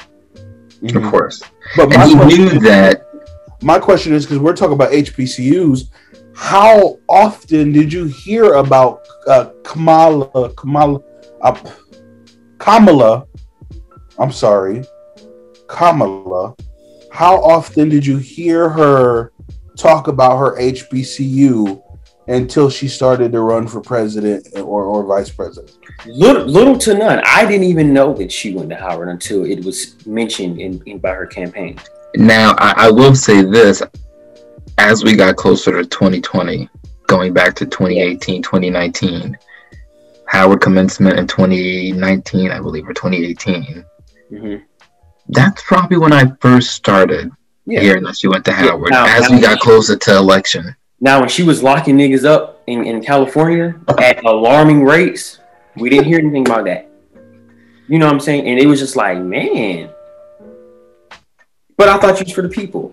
Mm-hmm. Of course. But and he knew that. My question is because we're talking about HBCUs. How often did you hear about uh, Kamala, Kamala, uh, Kamala? I'm sorry Kamala, how often did you hear her talk about her HBCU until she started to run for president or, or vice president? Little, little to none. I didn't even know that she went to Howard until it was mentioned in, in by her campaign. Now, I, I will say this: as we got closer to 2020, going back to 2018, 2019, Howard commencement in 2019, I believe, or 2018. Mm-hmm That's probably when I first started yeah. hearing that she went to Howard. Yeah, now, as now, we got closer to election. Now, when she was locking niggas up in, in California at alarming rates, we didn't hear anything about that. You know what I'm saying? And it was just like, man. But I thought you was for the people.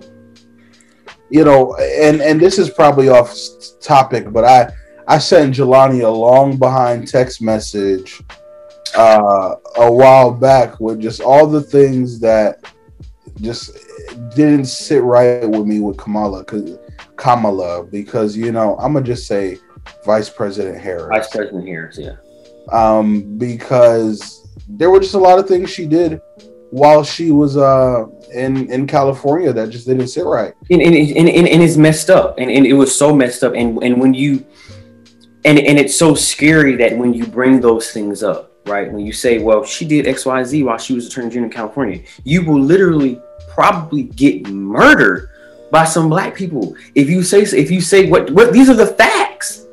You know, and and this is probably off topic, but I I sent Jelani a long behind text message uh, a while back with just all the things that just didn't sit right with me with Kamala because Kamala because you know I'm gonna just say Vice President Harris. Vice President Harris, yeah. Um, because there were just a lot of things she did while she was uh in in California that just didn't sit right. And and, and, and, and it's messed up, and, and it was so messed up, and and when you and and it's so scary that when you bring those things up, right? When you say, well, she did X Y Z while she was attorney general in California, you will literally probably get murdered by some black people if you say if you say what what these are the facts.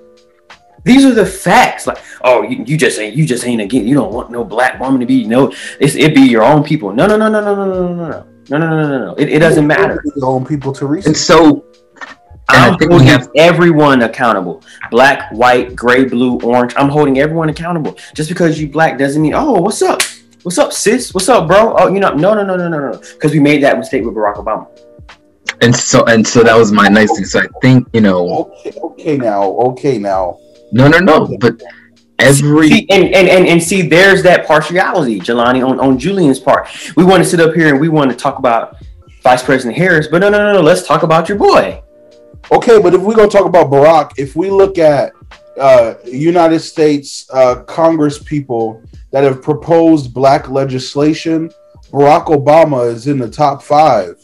These are the facts. Like, oh, you, you just ain't you just ain't again. You don't want no black woman to be no. It's it be your own people. No, no, no, no, no, no, no, no, no, no, no, no, no, no. It, it doesn't matter. Your own people to reach. And so I'm holding have- everyone accountable. Black, white, gray, blue, orange. I'm holding everyone accountable. Just because you black doesn't mean, oh, what's up? What's up, sis? What's up, bro? Oh, you know, no, no, no, no, no, no. Because we made that mistake with Barack Obama. And so and so that was my nice thing. So I think, you know Okay, okay now, okay now. No, no, no. But every see, and, and, and and see there's that partiality, Jelani, on, on Julian's part. We want to sit up here and we want to talk about Vice President Harris, but no, no, no, no. Let's talk about your boy. Okay, but if we're gonna talk about Barack, if we look at uh, United States uh, Congress people that have proposed black legislation, Barack Obama is in the top five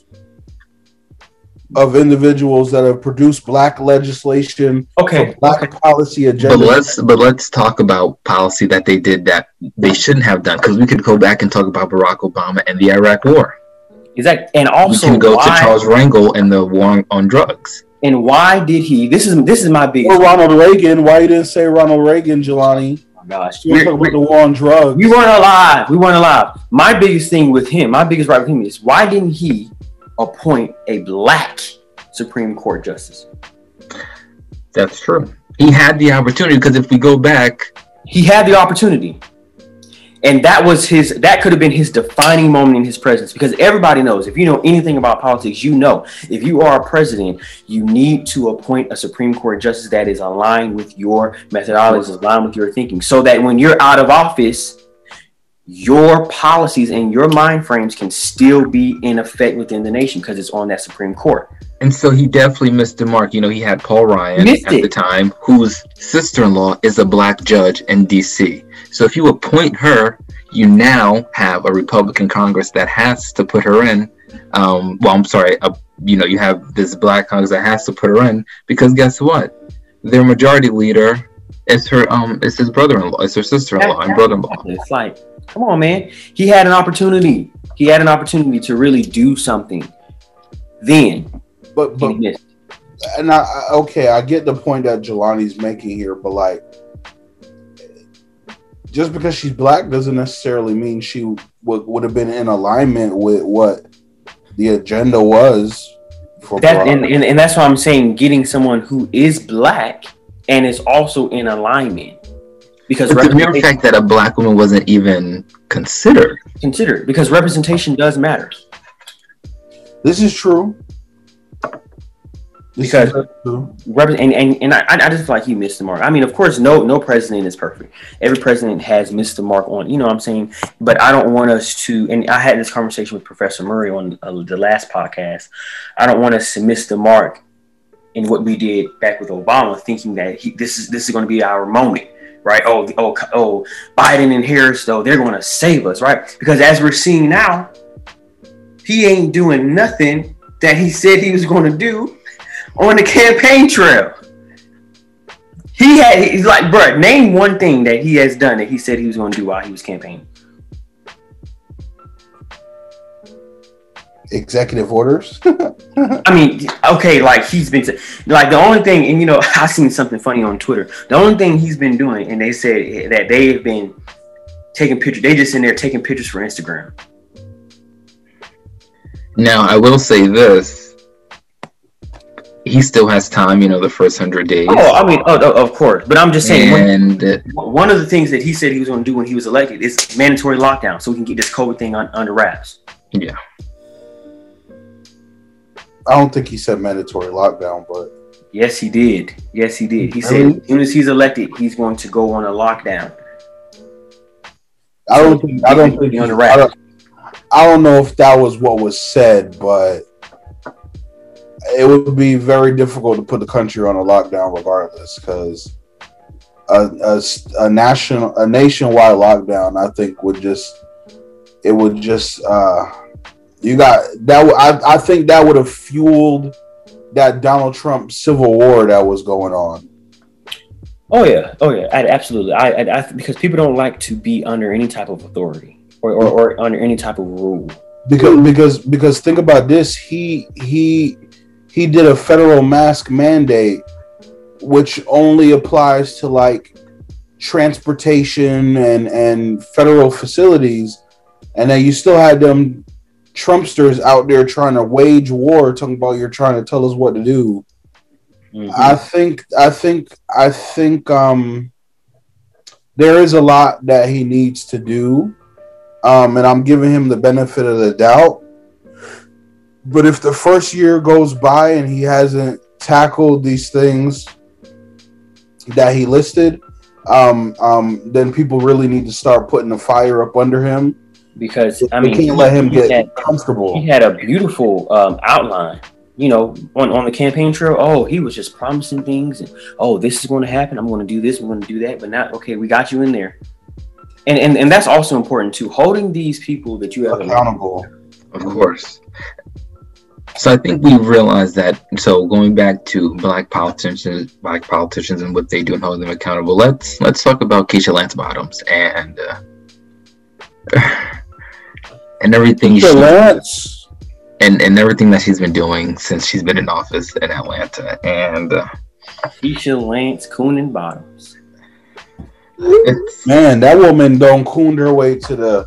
of individuals that have produced black legislation, okay, black okay. policy agenda. But let's but let's talk about policy that they did that they shouldn't have done because we could go back and talk about Barack Obama and the Iraq War. Exactly, and also you can go why, to Charles Rangel and the war on drugs. And why did he? This is this is my big. Or Ronald Reagan. Why you didn't say Ronald Reagan, Jelani? Oh gosh, we talking about the war on drugs. We weren't alive. We weren't alive. My biggest thing with him, my biggest right with him is why didn't he appoint a black Supreme Court justice? That's true. He had the opportunity because if we go back, he had the opportunity and that was his that could have been his defining moment in his presence because everybody knows if you know anything about politics you know if you are a president you need to appoint a supreme court justice that is aligned with your methodologies aligned with your thinking so that when you're out of office your policies and your mind frames can still be in effect within the nation because it's on that supreme court and so he definitely missed the mark. You know, he had Paul Ryan missed at it. the time, whose sister-in-law is a black judge in D.C. So if you appoint her, you now have a Republican Congress that has to put her in. Um, well, I'm sorry, a, you know, you have this black Congress that has to put her in because guess what? Their majority leader is her um is his brother-in-law, it's her sister-in-law and brother-in-law. It's like, come on, man. He had an opportunity. He had an opportunity to really do something. Then, but but and I okay, I get the point that Jelani's making here, but like just because she's black doesn't necessarily mean she would, would have been in alignment with what the agenda was for that and, and, and that's why i'm saying getting someone who is black and is also in alignment. Because the mere fact that a black woman wasn't even considered. Considered because representation does matter. This is true because and, and, and I, I just feel like he missed the mark. I mean, of course, no no president is perfect. Every president has missed the mark on, you know what I'm saying? But I don't want us to, and I had this conversation with Professor Murray on uh, the last podcast. I don't want us to miss the mark in what we did back with Obama, thinking that he, this is this is going to be our moment, right? Oh, oh, oh, Biden and Harris, though, they're going to save us, right? Because as we're seeing now, he ain't doing nothing that he said he was going to do on the campaign trail. He had he's like, bro, name one thing that he has done that he said he was going to do while he was campaigning. Executive orders. I mean, okay, like he's been like the only thing, and you know, I seen something funny on Twitter. The only thing he's been doing, and they said that they've been taking pictures. They just in there taking pictures for Instagram. Now, I will say this. He still has time, you know, the first hundred days. Oh, I mean, oh, oh, of course. But I'm just saying, and one, one of the things that he said he was going to do when he was elected is mandatory lockdown, so we can get this COVID thing on, under wraps. Yeah. I don't think he said mandatory lockdown, but yes, he did. Yes, he did. He said as soon as he's elected, he's going to go on a lockdown. I don't think. I don't think. On the I, don't, I don't know if that was what was said, but it would be very difficult to put the country on a lockdown regardless, because a, a, a national a nationwide lockdown, I think, would just it would just uh, you got that. I I think that would have fueled that Donald Trump civil war that was going on. Oh yeah, oh yeah, I, absolutely. I, I, I, because people don't like to be under any type of authority or, or, or under any type of rule. Because because because think about this. He he he did a federal mask mandate, which only applies to like transportation and and federal facilities, and then you still had them Trumpsters out there trying to wage war, talking about you're trying to tell us what to do. Mm-hmm. I think I think I think um there is a lot that he needs to do. Um, and I'm giving him the benefit of the doubt. But if the first year goes by and he hasn't tackled these things that he listed, um, um, then people really need to start putting the fire up under him because I mean, can't let him get had, comfortable. He had a beautiful um, outline, you know, on, on the campaign trail. Oh, he was just promising things, and oh, this is going to happen. I'm going to do this. I'm going to do that. But not okay. We got you in there, and and and that's also important too. Holding these people that you have accountable, of course. So I think we realized that. So going back to black politicians, black politicians, and what they do and hold them accountable. Let's let's talk about Keisha Lance Bottoms and. Uh, and everything she, Lance. and and everything that she's been doing since she's been in office in Atlanta and uh, Keisha Lance Coonan Bottoms. Man, that woman don't coon her way to the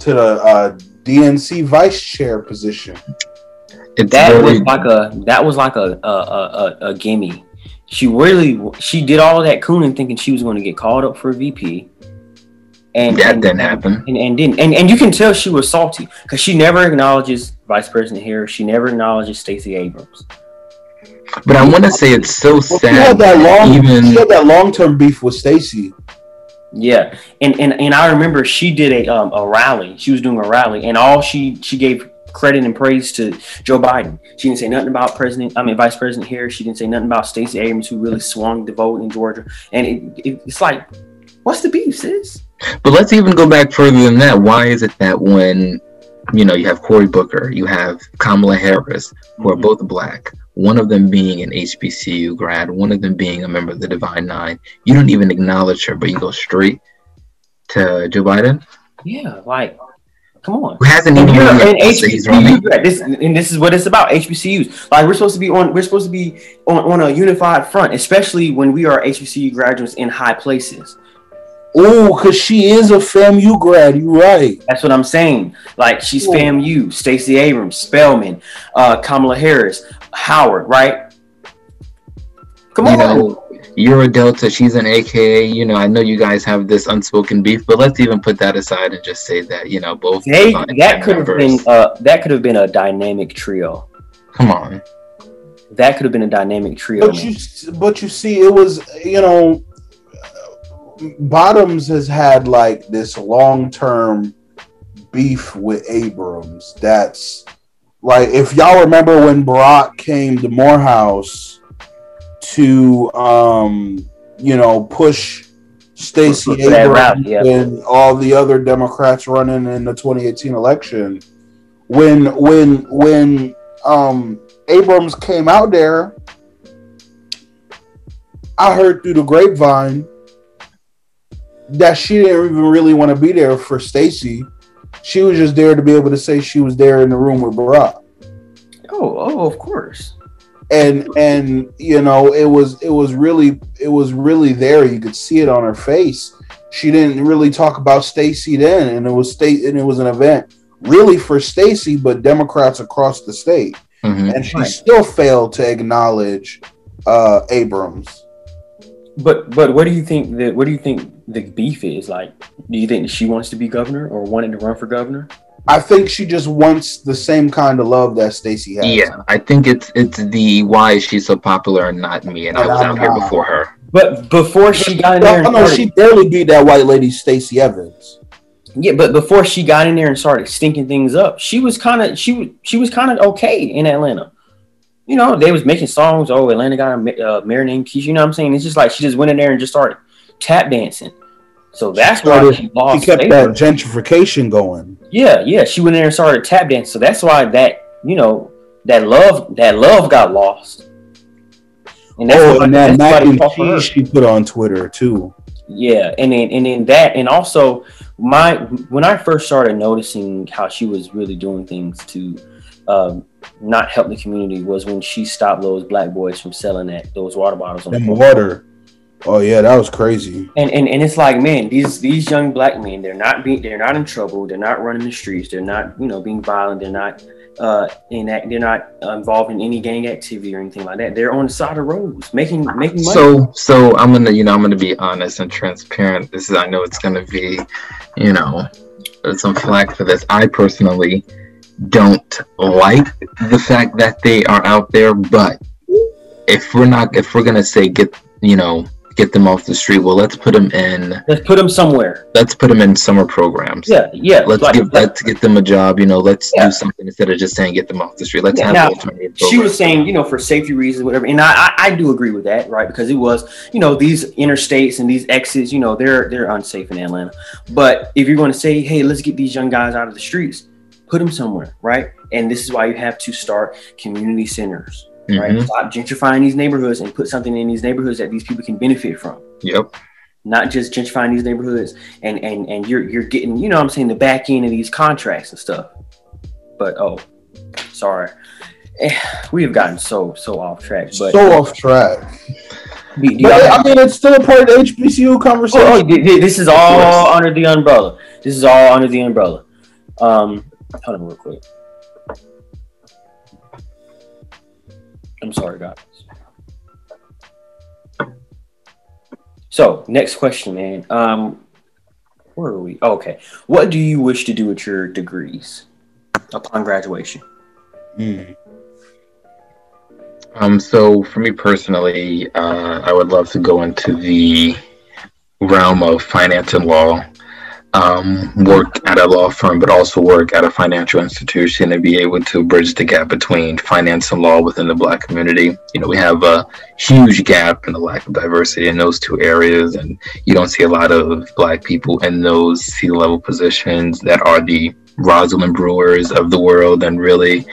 to the uh, DNC vice chair position. It's that very, was like a that was like a a, a, a gimme. She really she did all that cooning thinking she was going to get called up for a VP. And that and, didn't happen. And, and didn't. And, and you can tell she was salty because she never acknowledges Vice President Harris. She never acknowledges Stacey Abrams. But I want to say it's so well, sad. She had that long, even... she had that long term beef with Stacey. Yeah, and, and and I remember she did a um, a rally. She was doing a rally, and all she she gave credit and praise to Joe Biden. She didn't say nothing about President, I mean Vice President Harris. She didn't say nothing about Stacey Abrams, who really swung the vote in Georgia. And it, it, it's like, what's the beef, sis? But let's even go back further than that. Why is it that when you know you have Cory Booker, you have Kamala Harris, who are mm-hmm. both black, one of them being an HBCU grad, one of them being a member of the Divine Nine, you don't even acknowledge her, but you go straight to Joe Biden? Yeah, like Come on. Who hasn't even and, and HBCU, this, and this is what it's about. HBCUs. Like we're supposed to be on. We're supposed to be on, on a unified front, especially when we are HBCU graduates in high places. Oh, cause she is a FAMU grad. You right. That's what I'm saying. Like she's Ooh. FAMU, Stacey Abrams, Spelman, uh, Kamala Harris, Howard. Right. Come you on. Know, you're a Delta. She's an AKA. You know, I know you guys have this unspoken beef, but let's even put that aside and just say that you know both. Hey, that could have been. Uh, that could have been a dynamic trio. Come on. That could have been a dynamic trio. But you, but you see, it was you know Bottoms has had like this long term beef with Abrams. That's like if y'all remember when Barack came to Morehouse to um you know push Stacey Abrams yeah. and all the other Democrats running in the 2018 election. When when when um Abrams came out there, I heard through the grapevine that she didn't even really want to be there for Stacey. She was just there to be able to say she was there in the room with Barack. Oh, oh, of course. And and you know, it was it was really it was really there. You could see it on her face. She didn't really talk about Stacey then, and it was state and it was an event really for Stacey, but Democrats across the state. Mm-hmm. And she right. still failed to acknowledge uh, Abrams. But but what do you think that what do you think the beef is like? Do you think she wants to be governor or wanted to run for governor? I think she just wants the same kind of love that Stacey has. Yeah, I think it's it's the why is she so popular and not me, and, and I was I'm out not. here before her. But before she got in there, no, no, she barely beat that white lady, Stacey Evans. Yeah, but before she got in there and started stinking things up, she was kind of she was she was kind of okay in Atlanta. You know, they was making songs. Oh, Atlanta got a uh, mayor named Keisha. You know what I'm saying? It's just like she just went in there and just started tap dancing. So that's she started, why she lost. She kept that gentrification going. Yeah, yeah. She went in there and started tap dancing. So that's why that you know that love that love got lost. And that's oh, and that mac and cheese she put on Twitter too. Yeah, and then and then that, and also my when I first started noticing how she was really doing things to um, not help the community was when she stopped those black boys from selling that those water bottles. On the water. Oh yeah, that was crazy. And, and and it's like, man, these these young black men, they're not being, they're not in trouble. They're not running the streets. They're not, you know, being violent. They're not uh in that. They're not involved in any gang activity or anything like that. They're on the side of roads making making money. So so I'm gonna you know I'm gonna be honest and transparent. This is I know it's gonna be, you know, some flack for this. I personally don't like the fact that they are out there, but if we're not if we're gonna say get you know get them off the street. Well, let's put them in. Let's put them somewhere. Let's put them in summer programs. Yeah, yeah. Let's like, give let's get them a job. You know, let's yeah. do something instead of just saying get them off the street. Let's yeah, have now, She was saying, you know, for safety reasons, whatever, and I, I, I do agree with that, right? Because it was, you know, these interstates and these exits, you know, they're they're unsafe in Atlanta. But if you're going to say, hey, let's get these young guys out of the streets, put them somewhere, right? And this is why you have to start community centers mm-hmm. right? Stop gentrifying these neighborhoods and put something in these neighborhoods that these people can benefit from. Yep. Not just gentrifying these neighborhoods and and and you're you're getting, you know I'm saying, the back end of these contracts and stuff. But oh, sorry. Eh, we have gotten so so off track. But so off track. but, I mean, it's still a part of the HBCU conversation. Oh, oh, this is all under the umbrella. This is all under the umbrella. Um, hold on real quick. I'm sorry, guys. So, next question, man. Um, where are we? Oh, okay. What do you wish to do with your degrees upon graduation? Mm. Um, so for me personally, uh, I would love to go into the realm of finance and law um, work at a law firm, but also work at a financial institution and be able to bridge the gap between finance and law within the Black community. You know, we have a huge gap in the lack of diversity in those two areas, and you don't see a lot of Black people in those C level positions that are the Rosalind Brewers of the world and really,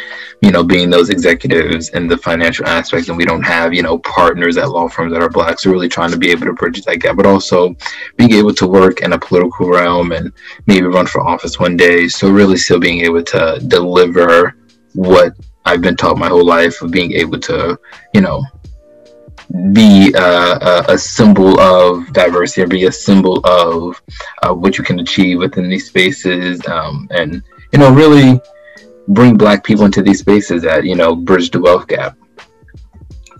you know, being those executives in the financial aspects. And we don't have, you know, partners at law firms that are black. So really trying to be able to bridge that gap, but also being able to work in a political realm and maybe run for office one day. So really still being able to deliver what I've been taught my whole life of being able to, you know, be uh, a, a, symbol of diversity or be a symbol of uh, what you can achieve within these spaces um, and you know really bring black people into these spaces that you know bridge the wealth gap.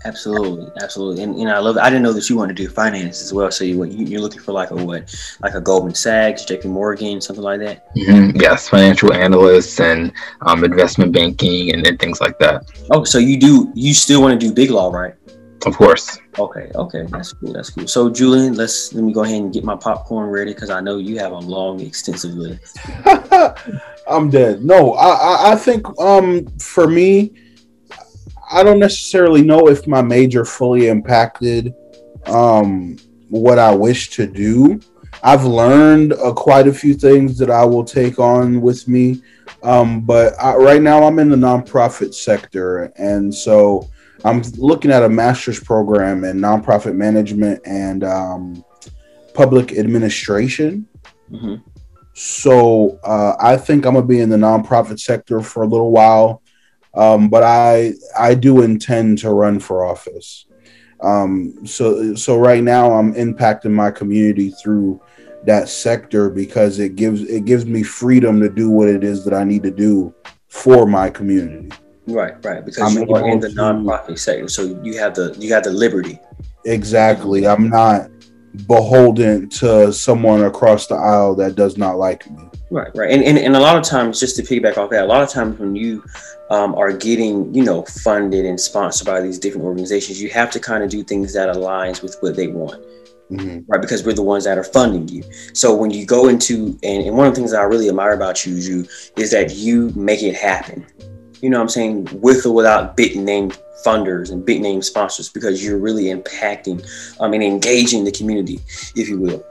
Absolutely absolutely. And you know i love i didn't know that you wanted to do finance as well. So you, you're looking for like a what? Like a goldman sachs jp morgan something like that? Mm-hmm. yes financial analysts and um, investment banking and, and things like that. Oh so you do you still want to do big law right of course. Okay, okay, that's cool. That's cool. So, Julian, let's let me go ahead and get my popcorn ready because I know you have a long, extensive list. I'm dead. No, I, I think um for me, I don't necessarily know if my major fully impacted um what I wish to do. I've learned uh, quite a few things that I will take on with me, um, but I, right now I'm in the nonprofit sector, and so I'm looking at a master's program in nonprofit management and um, public administration. Mm-hmm. So uh, I think I'm gonna be in the nonprofit sector for a little while, um, but I I do intend to run for office. Um, so so right now I'm impacting my community through that sector because it gives it gives me freedom to do what it is that I need to do for my community. Right, right. Because I'm you are in the nonprofit sector, so you have the you have the liberty. Exactly. I'm not beholden to someone across the aisle that does not like me. Right, right. And, and, and a lot of times, just to piggyback off that, a lot of times when you um, are getting, you know, funded and sponsored by these different organizations, you have to kind of do things that aligns with what they want. Mm-hmm. Right, because we're the ones that are funding you. So when you go into and, and one of the things that I really admire about you, you is that you make it happen. You know what I'm saying? With or without big name funders and big name sponsors, because you're really impacting um, and engaging the community, if you will.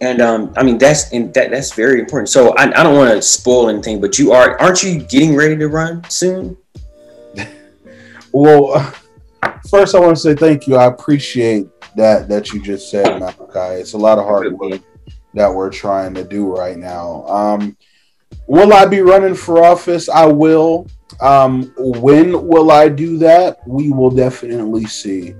And um, I mean that's and that that's very important. So I, I don't want to spoil anything, but you are aren't you getting ready to run soon? well, first I want to say thank you. I appreciate that that you just said, Malachi. It's a lot of hard work that we're trying to do right now. Um, will I be running for office? I will. Um, when will I do that? We will definitely see.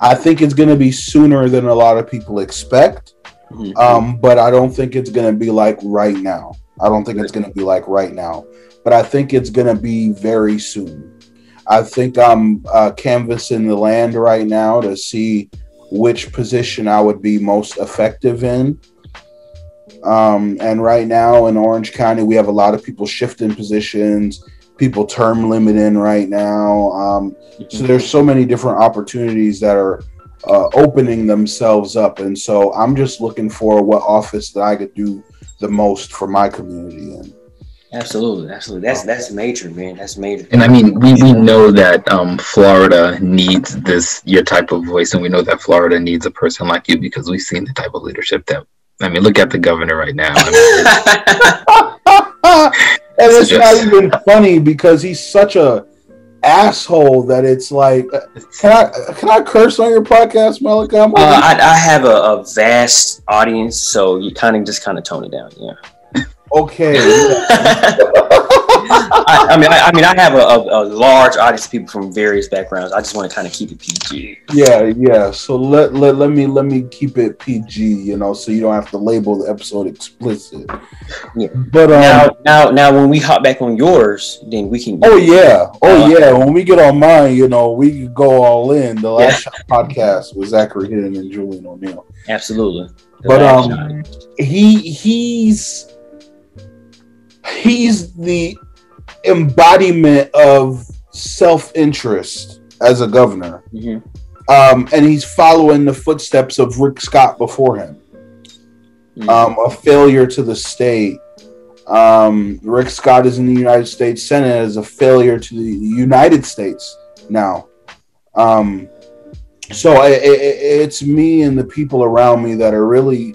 I think it's going to be sooner than a lot of people expect, mm-hmm. um, but I don't think it's going to be like right now. I don't think it's going to be like right now, but I think it's going to be very soon. I think I'm uh, canvassing the land right now to see which position I would be most effective in. Um, and right now in Orange County, we have a lot of people shifting positions, people term limiting right now. Um, so there's so many different opportunities that are uh, opening themselves up. And so I'm just looking for what office that I could do the most for my community in. Absolutely, absolutely. That's that's major, man. That's major. And I mean, we, we know that um, Florida needs this your type of voice, and we know that Florida needs a person like you because we've seen the type of leadership that. I mean, look at the governor right now. I mean, and it's not even funny because he's such a asshole that it's like, can I can I curse on your podcast, Malachi? Uh, I, I have a, a vast audience, so you kind of just kind of tone it down, yeah. Okay. I, I, mean, I, I, mean, I have a, a, a, large audience of people from various backgrounds. I just want to kind of keep it PG. Yeah, yeah. So let, let let me let me keep it PG. You know, so you don't have to label the episode explicit. Yeah. But um, now, now, now, when we hop back on yours, then we can. Oh yeah, oh uh, yeah. When we get on mine, you know, we go all in. The last yeah. podcast was Zachary Hidden and Julian O'Neill. Absolutely. The but um, shot. he he's he's the embodiment of self-interest as a governor mm-hmm. um, and he's following the footsteps of rick scott before him mm-hmm. um, a failure to the state um, rick scott is in the united states senate as a failure to the united states now um, so it, it, it's me and the people around me that are really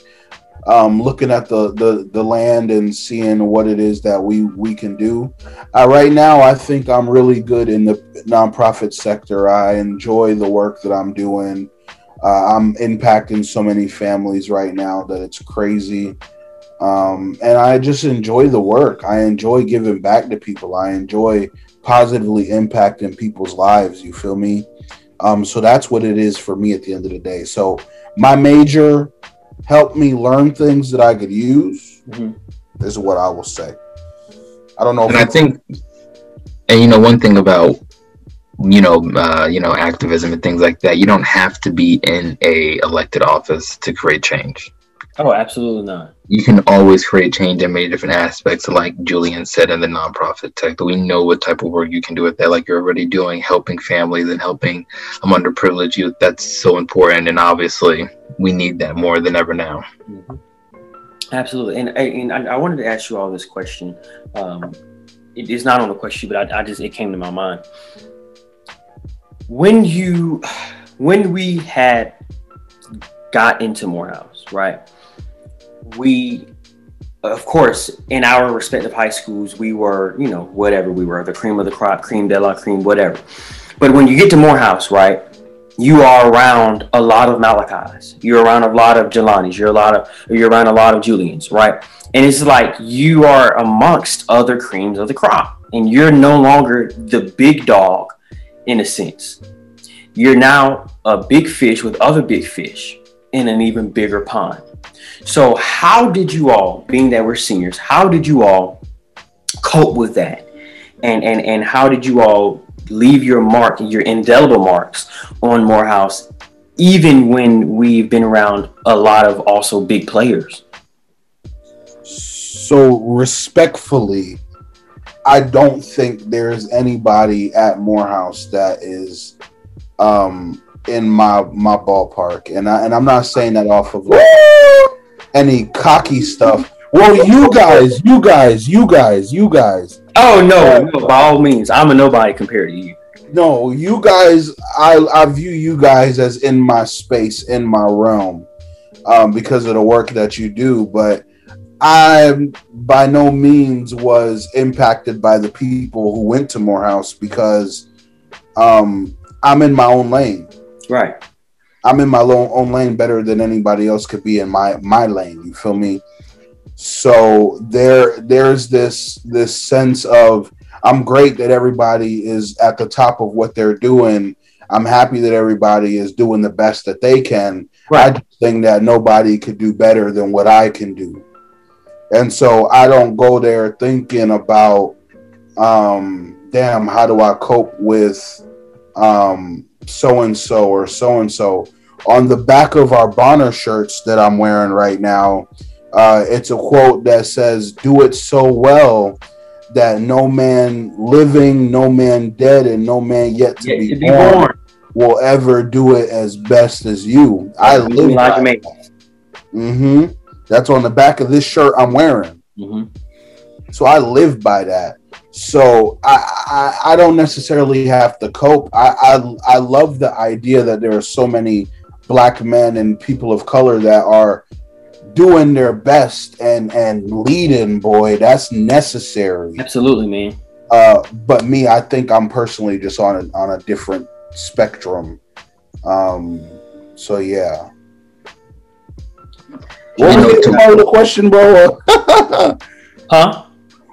um, looking at the, the the land and seeing what it is that we we can do. Uh, right now, I think I'm really good in the nonprofit sector. I enjoy the work that I'm doing. Uh, I'm impacting so many families right now that it's crazy. Um, and I just enjoy the work. I enjoy giving back to people. I enjoy positively impacting people's lives. You feel me? Um, so that's what it is for me at the end of the day. So my major helped me learn things that I could use. Mm-hmm. Is what I will say. I don't know. And I think, and you know, one thing about you know, uh, you know, activism and things like that, you don't have to be in a elected office to create change. Oh, absolutely not. You can always create change in many different aspects. Like Julian said in the nonprofit sector, we know what type of work you can do with that. Like you're already doing, helping families and helping um, underprivileged youth. That's so important, and obviously, we need that more than ever now. Mm-hmm. Absolutely, and, and I, I, wanted to ask you all this question. Um, it is not on the question, but I, I just it came to my mind. When you, when we had got into Morehouse, right? We of course, in our respective high schools, we were, you know, whatever we were, the cream of the crop, cream de la cream, whatever. But when you get to Morehouse, right, you are around a lot of Malachis. You're around a lot of Jelanis. You're a lot of you're around a lot of Julians, right? And it's like you are amongst other creams of the crop, and you're no longer the big dog, in a sense. You're now a big fish with other big fish in an even bigger pond. So, how did you all, being that we're seniors, how did you all cope with that? And and and how did you all leave your mark, your indelible marks on Morehouse, even when we've been around a lot of also big players? So respectfully, I don't think there's anybody at Morehouse that is um, in my my ballpark, and I and I'm not saying that off of like any cocky stuff. Well, you guys, you guys, you guys, you guys. Oh no, no, by all means, I'm a nobody compared to you. No, you guys, I I view you guys as in my space, in my realm, um, because of the work that you do. But I by no means was impacted by the people who went to Morehouse because um, I'm in my own lane. Right. I'm in my own lane better than anybody else could be in my my lane. You feel me? So there there's this this sense of I'm great that everybody is at the top of what they're doing. I'm happy that everybody is doing the best that they can. Right. I just think that nobody could do better than what I can do. And so I don't go there thinking about um damn how do I cope with um so and so or so and so. On the back of our Bonner shirts that I'm wearing right now, uh, it's a quote that says, Do it so well that no man living, no man dead, and no man yet to, yet be, to be born, born, will ever do it as best as you. I live like me. Mm-hmm. That's on the back of this shirt I'm wearing. Mm-hmm. So I live by that. So I, I, I don't necessarily have to cope. I, I I love the idea that there are so many black men and people of color that are doing their best and and leading. Boy, that's necessary. Absolutely, man. Uh, but me, I think I'm personally just on a, on a different spectrum. Um, so yeah. What was the part of the question, bro? huh?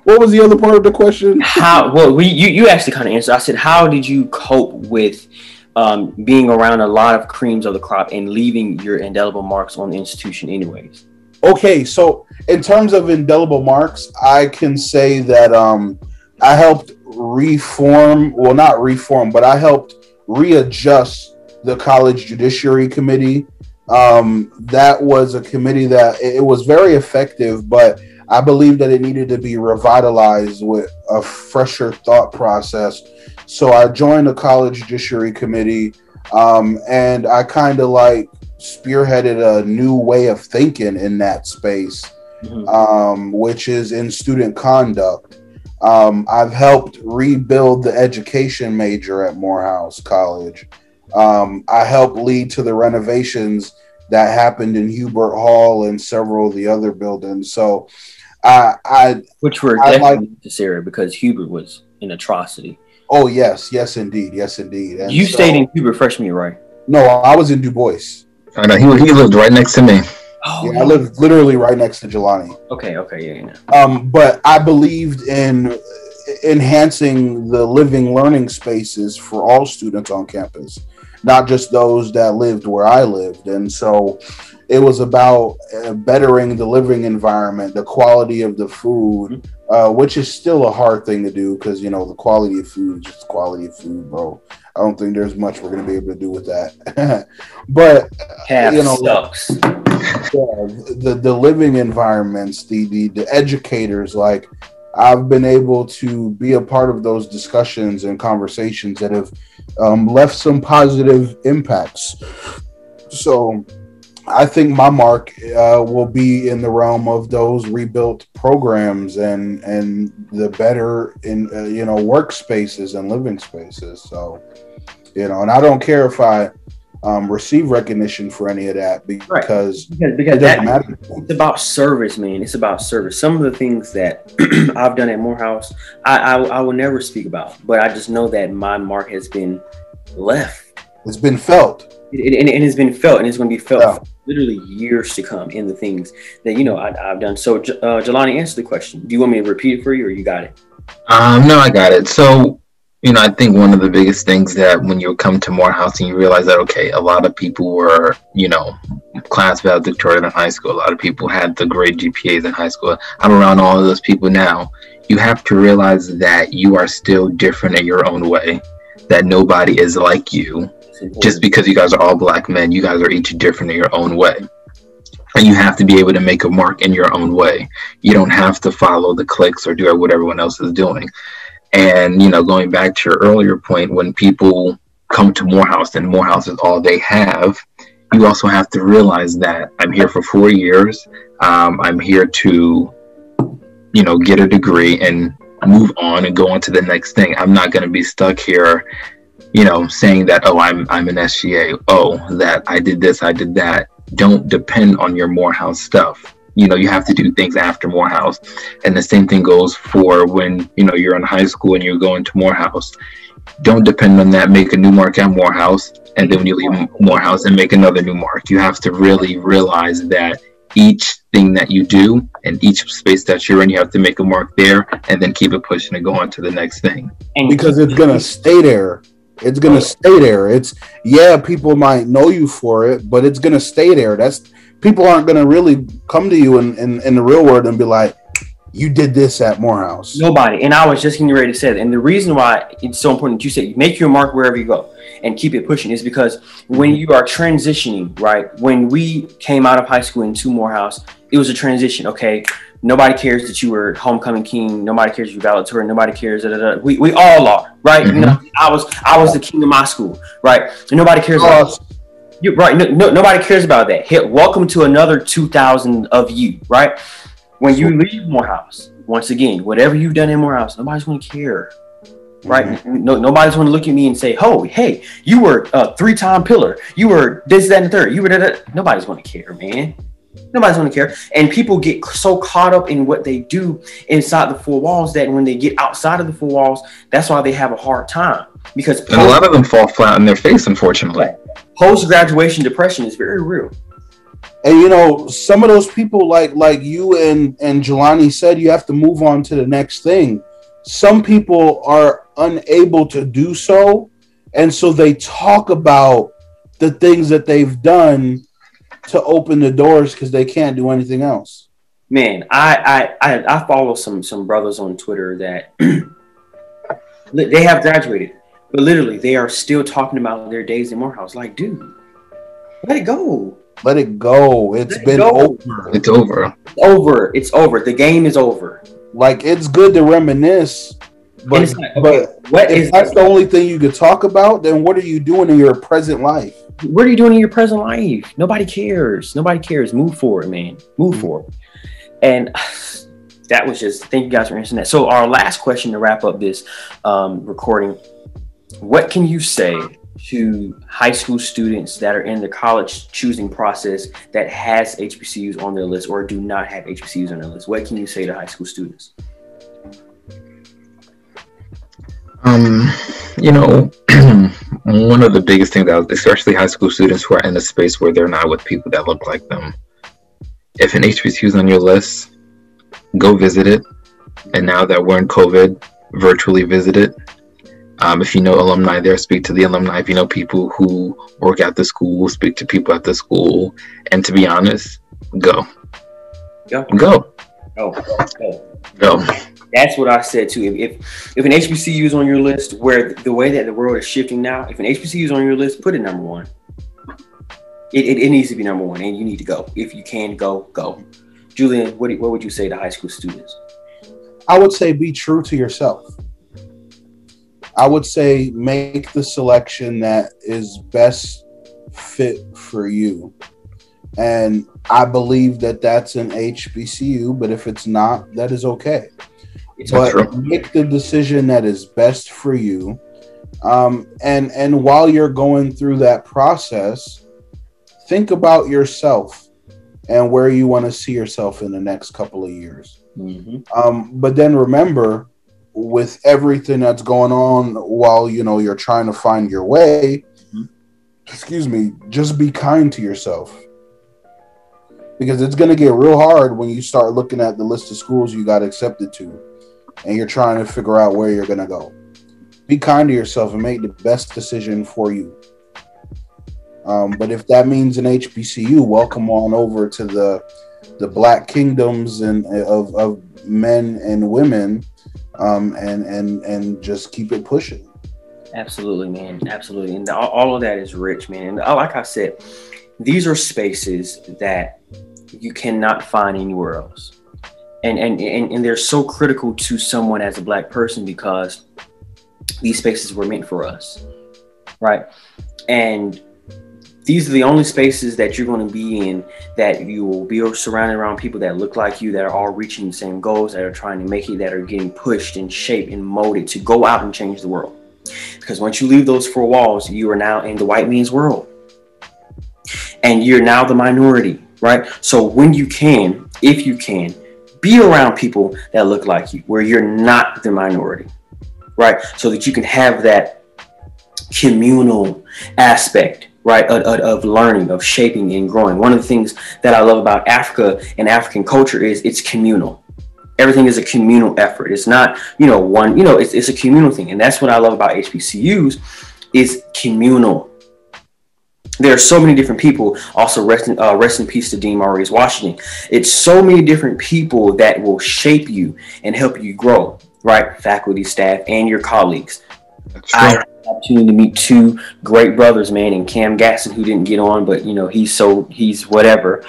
What was the other part of the question? How? Well, we you you actually kind of answered. I said, how did you cope with um, being around a lot of creams of the crop and leaving your indelible marks on the institution, anyways? Okay, so in terms of indelible marks, I can say that um, I helped reform. Well, not reform, but I helped readjust the college judiciary committee. Um, that was a committee that it was very effective, but I believe that it needed to be revitalized with a fresher thought process. So I joined the college judiciary committee, um, and I kind of like spearheaded a new way of thinking in that space, mm-hmm. um, which is in student conduct. Um, I've helped rebuild the education major at Morehouse College. Um, I helped lead to the renovations that happened in Hubert Hall and several of the other buildings. So I, I which were I definitely like, necessary because Hubert was an atrocity. Oh yes, yes indeed, yes indeed. And you so, stayed in Hubert freshman year, right? No, I was in Du Bois. I know he he lived right next to me. Oh, yeah, I lived literally right next to Jelani. Okay, okay, yeah, yeah. Um, but I believed in enhancing the living learning spaces for all students on campus, not just those that lived where I lived. And so it was about uh, bettering the living environment, the quality of the food, uh, which is still a hard thing to do because you know the quality of food is just quality of food, bro. I don't think there's much we're gonna be able to do with that. but Half you know, sucks. Yeah, the the living environments, the the the educators, like I've been able to be a part of those discussions and conversations that have um, left some positive impacts. So I think my mark uh, will be in the realm of those rebuilt programs and and the better in uh, you know workspaces and living spaces. So you know, and I don't care if I um, receive recognition for any of that because right. because, because it doesn't matter. It's about service, man. It's about service. Some of the things that I've done at Morehouse, I, I I will never speak about, but I just know that my mark has been left. It's been felt. It, it, it has been felt, and it's going to be felt yeah literally years to come in the things that you know I, have done. So, uh, Jelani, answer the question. Do you want me to repeat it for you, or you got it? Um, no, I got it. So, you know, I think one of the biggest things that when you come to Morehouse and you realize that, okay, a lot of people were, you know, class valedictorian in high school. A lot of people had the great GPAs in high school. I'm around all of those people now. You have to realize that you are still different in your own way, that nobody is like you. Just because you guys are all black men, you guys are each different in your own way. And you have to be able to make a mark in your own way. You don't have to follow the clicks or do what everyone else is doing and, you know, going back to your earlier point, when people come to Morehouse and Morehouse is all they have, you also have to realize that I'm here for four years. Um, I'm here to, you know, get a degree and move on and go on to the next thing. I'm not going to be stuck here, you know, saying that, oh, I'm, I'm an SGA. Oh, that I did this, I did that. Don't depend on your Morehouse stuff you know you have to do things after morehouse. And the same thing goes for when you know you're in high school and you're going to morehouse. Don't depend on that make a new mark at morehouse and then when you leave morehouse and make another new mark. You have to really realize that each thing that you do and each space that you're in you have to make a mark there and then keep it pushing and go on to the next thing. Because it's gonna stay there. It's gonna oh. stay there. It's yeah people might know you for it but it's gonna stay there. That's people aren't going to really come to you in, in, in the real world and be like, you did this at Morehouse. Nobody. And I was just getting ready to say that. And the reason why it's so important that you say make your mark wherever you go and keep it pushing is because when you are transitioning, right? When we came out of high school into Morehouse, it was a transition. Okay. Nobody cares that you were homecoming king. Nobody cares you valedictorian. Nobody cares. Da, da, da. We, we all are, right? Mm-hmm. You know, I was I was the king of my school, right? And nobody cares. about you're right. No, no, nobody cares about that. Hit welcome to another 2000 of you, right? When you leave Morehouse, once again, whatever you've done in Morehouse, nobody's going to care, right? Mm-hmm. No, nobody's going to look at me and say, "Oh, hey, you were a three-time pillar. You were this, that, and third. You were that." Nobody's going to care, man. Nobody's going to care. And people get so caught up in what they do inside the four walls that when they get outside of the four walls, that's why they have a hard time because and a lot of them fall flat on their face, unfortunately. Post graduation depression is very real. And you know, some of those people, like like you and and Jelani said, you have to move on to the next thing. Some people are unable to do so, and so they talk about the things that they've done to open the doors because they can't do anything else. Man, I I I, I follow some some brothers on Twitter that they have graduated but literally, they are still talking about their days in Morehouse. Like, dude, let it go. Let it go. It's let been it go. over. It's over. It's over. It's over. The game is over. Like it's good to reminisce, but, like, okay, but what if that's the only thing you could talk about, then what are you doing in your present life? What are you doing in your present life? Nobody cares. Nobody cares. Move forward, man. Move mm-hmm. forward. And that was just thank you guys for answering that. So our last question to wrap up this um, recording what can you say to high school students that are in the college choosing process that has HBCUs on their list or do not have HBCUs on their list? What can you say to high school students? Um, you know, one of the biggest things that, especially high school students who are in a space where they're not with people that look like them. If an HBCU is on your list, go visit it. And now that we're in COVID, virtually visit it um, if you know alumni there, speak to the alumni. If you know people who work at the school, speak to people at the school. And to be honest, go. Go. Go. Go. Go. Go. That's what I said too. If, if if an HBCU is on your list, where the way that the world is shifting now, if an HBCU is on your list, put it number one. It, it, it needs to be number one, and you need to go. If you can go, go. Julian, what, what would you say to high school students? I would say be true to yourself. I would say make the selection that is best fit for you. And I believe that that's an HBCU, but if it's not, that is okay. It's but make the decision that is best for you. Um, and and while you're going through that process, think about yourself and where you want to see yourself in the next couple of years. Mm-hmm. Um, but then remember, with everything that's going on while you know you're trying to find your way mm-hmm. excuse me just be kind to yourself because it's going to get real hard when you start looking at the list of schools you got accepted to and you're trying to figure out where you're going to go be kind to yourself and make the best decision for you. Um, but if that means an HBCU, welcome on over to the the Black Kingdoms and of, of men and women, um, and and and just keep it pushing. Absolutely, man. Absolutely, and all, of that is rich, man. And uh, like I said, these are spaces that you cannot find anywhere else. And, and, and, and they're so critical to someone as a black person because these spaces were meant for us right and these are the only spaces that you're going to be in that you will be surrounded around people that look like you that are all reaching the same goals that are trying to make it that are getting pushed and shaped and molded to go out and change the world. Because once you leave those four walls you are now in the white man's world. And you're now the minority right? So when you can if you can be around people that look like you where you're not the minority right? So that you can have that communal aspect, right, of, of, learning, of shaping and growing. One of the things that I love about Africa and African culture is it's communal. Everything is a communal effort. It's not, you know, one, you know, it's, it's a communal thing. And that's what I love about HBCUs is communal. There are so many different people. Also, rest in, uh, rest in peace to Dean Maurice Washington. It's so many different people that will shape you and help you grow right? Faculty, staff, and your colleagues. I had the opportunity to meet two great brothers, man, and Cam Gatson, who didn't get on, but you know he's so he's whatever.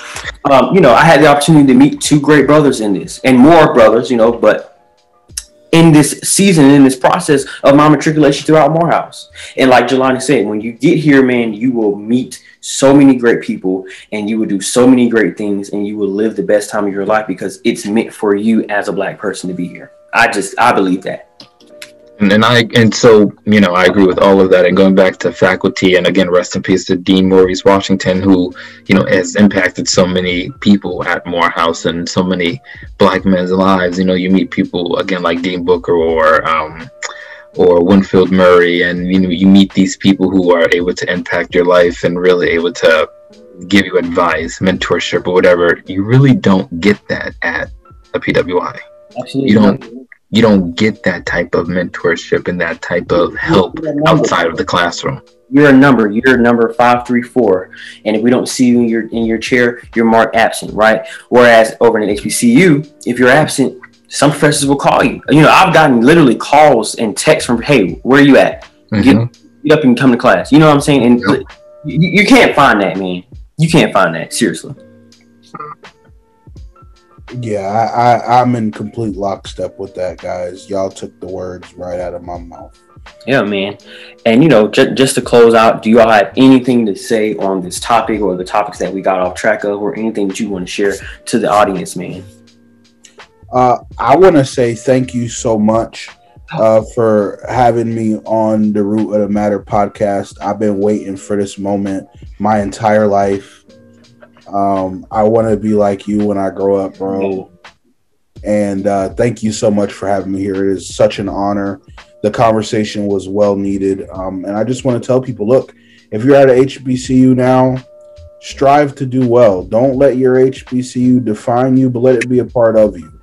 Um, you know, I had the opportunity to meet two great brothers in this, and more brothers, you know, but in this season, in this process of my matriculation throughout Morehouse. And like Jelani said, when you get here, man, you will meet so many great people and you will do so many great things and you will live the best time of your life because it's meant for you as a black person to be here. I just I believe that. And, and I and so you know I agree with all of that. And going back to faculty, and again, rest in peace to Dean Maurice Washington, who you know has impacted so many people at Morehouse and so many Black men's lives. You know, you meet people again like Dean Booker or um, or Winfield Murray, and you know you meet these people who are able to impact your life and really able to give you advice, mentorship, or whatever. You really don't get that at a PWI. Absolutely. You don't you don't get that type of mentorship and that type of help outside of the classroom. You're a number. You're number five three four, and if we don't see you in your in your chair, you're marked absent, right? Whereas over in HBCU, if you're absent, some professors will call you. You know, I've gotten literally calls and texts from, "Hey, where are you at? Mm-hmm. Get, get, up and come to class." You know what I'm saying? And yep. you, you can't find that, man. You can't find that seriously. Yeah, I, I I'm in complete lockstep with that, guys. Y'all took the words right out of my mouth. Yeah, man. And you know, just just to close out, do you all have anything to say on this topic or the topics that we got off track of, or anything that you want to share to the audience, man? Uh, I want to say thank you so much uh, for having me on the Root of the Matter podcast. I've been waiting for this moment my entire life. Um, I want to be like you when I grow up, bro. And uh, thank you so much for having me here. It is such an honor. The conversation was well needed. Um, and I just want to tell people look, if you're at a HBCU now, strive to do well. Don't let your HBCU define you, but let it be a part of you.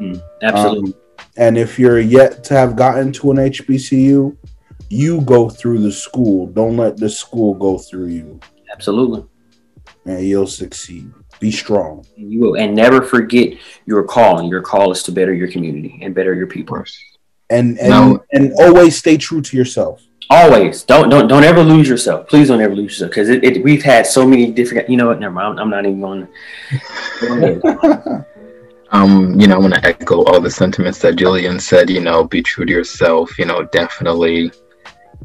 Mm, absolutely. Um, and if you're yet to have gotten to an HBCU, you go through the school. Don't let the school go through you. Absolutely and you'll succeed. Be strong. You will, and never forget your call. And your call is to better your community and better your people. And and no. and always stay true to yourself. Always don't don't don't ever lose yourself. Please don't ever lose yourself because it, it, we've had so many different. You know what? Never mind. I'm, I'm not even going. To, um, you know, I want to echo all the sentiments that Julian said. You know, be true to yourself. You know, definitely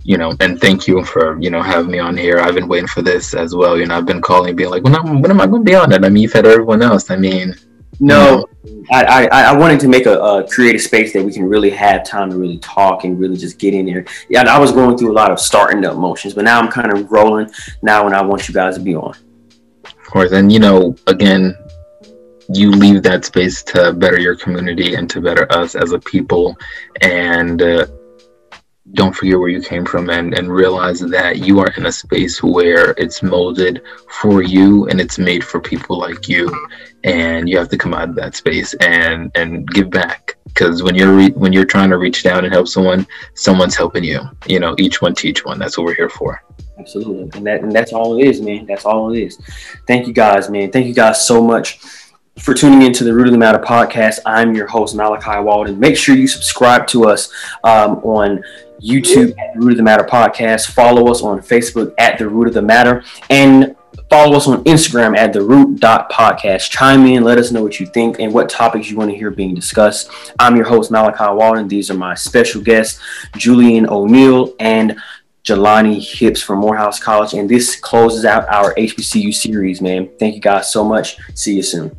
you know, and thank you for, you know, having me on here. I've been waiting for this as well. You know, I've been calling, being like, when, am, when am I going to be on it? I mean, you've had everyone else. I mean, no, I, I, I wanted to make a, a create a space that we can really have time to really talk and really just get in there. Yeah, I was going through a lot of starting up motions, but now I'm kind of rolling now and I want you guys to be on. Of course. And, you know, again, you leave that space to better your community and to better us as a people. And, uh, don't forget where you came from and, and realize that you are in a space where it's molded for you and it's made for people like you. And you have to come out of that space and and give back. Because when you're re- when you're trying to reach down and help someone someone's helping you. You know each one teach one. That's what we're here for. Absolutely. And that and that's all it is man. That's all it is. Thank you guys man. Thank you guys so much for tuning into the Root of the Matter podcast. I'm your host, Malachi Walden. Make sure you subscribe to us um, on YouTube at Root of the Matter podcast. Follow us on Facebook at the Root of the Matter. And follow us on Instagram at the root dot podcast. Chime in, let us know what you think and what topics you want to hear being discussed. I'm your host, Malachi Walden. These are my special guests, Julian O'Neill and Jelani Hips from Morehouse College. And this closes out our HBCU series, man. Thank you guys so much. See you soon.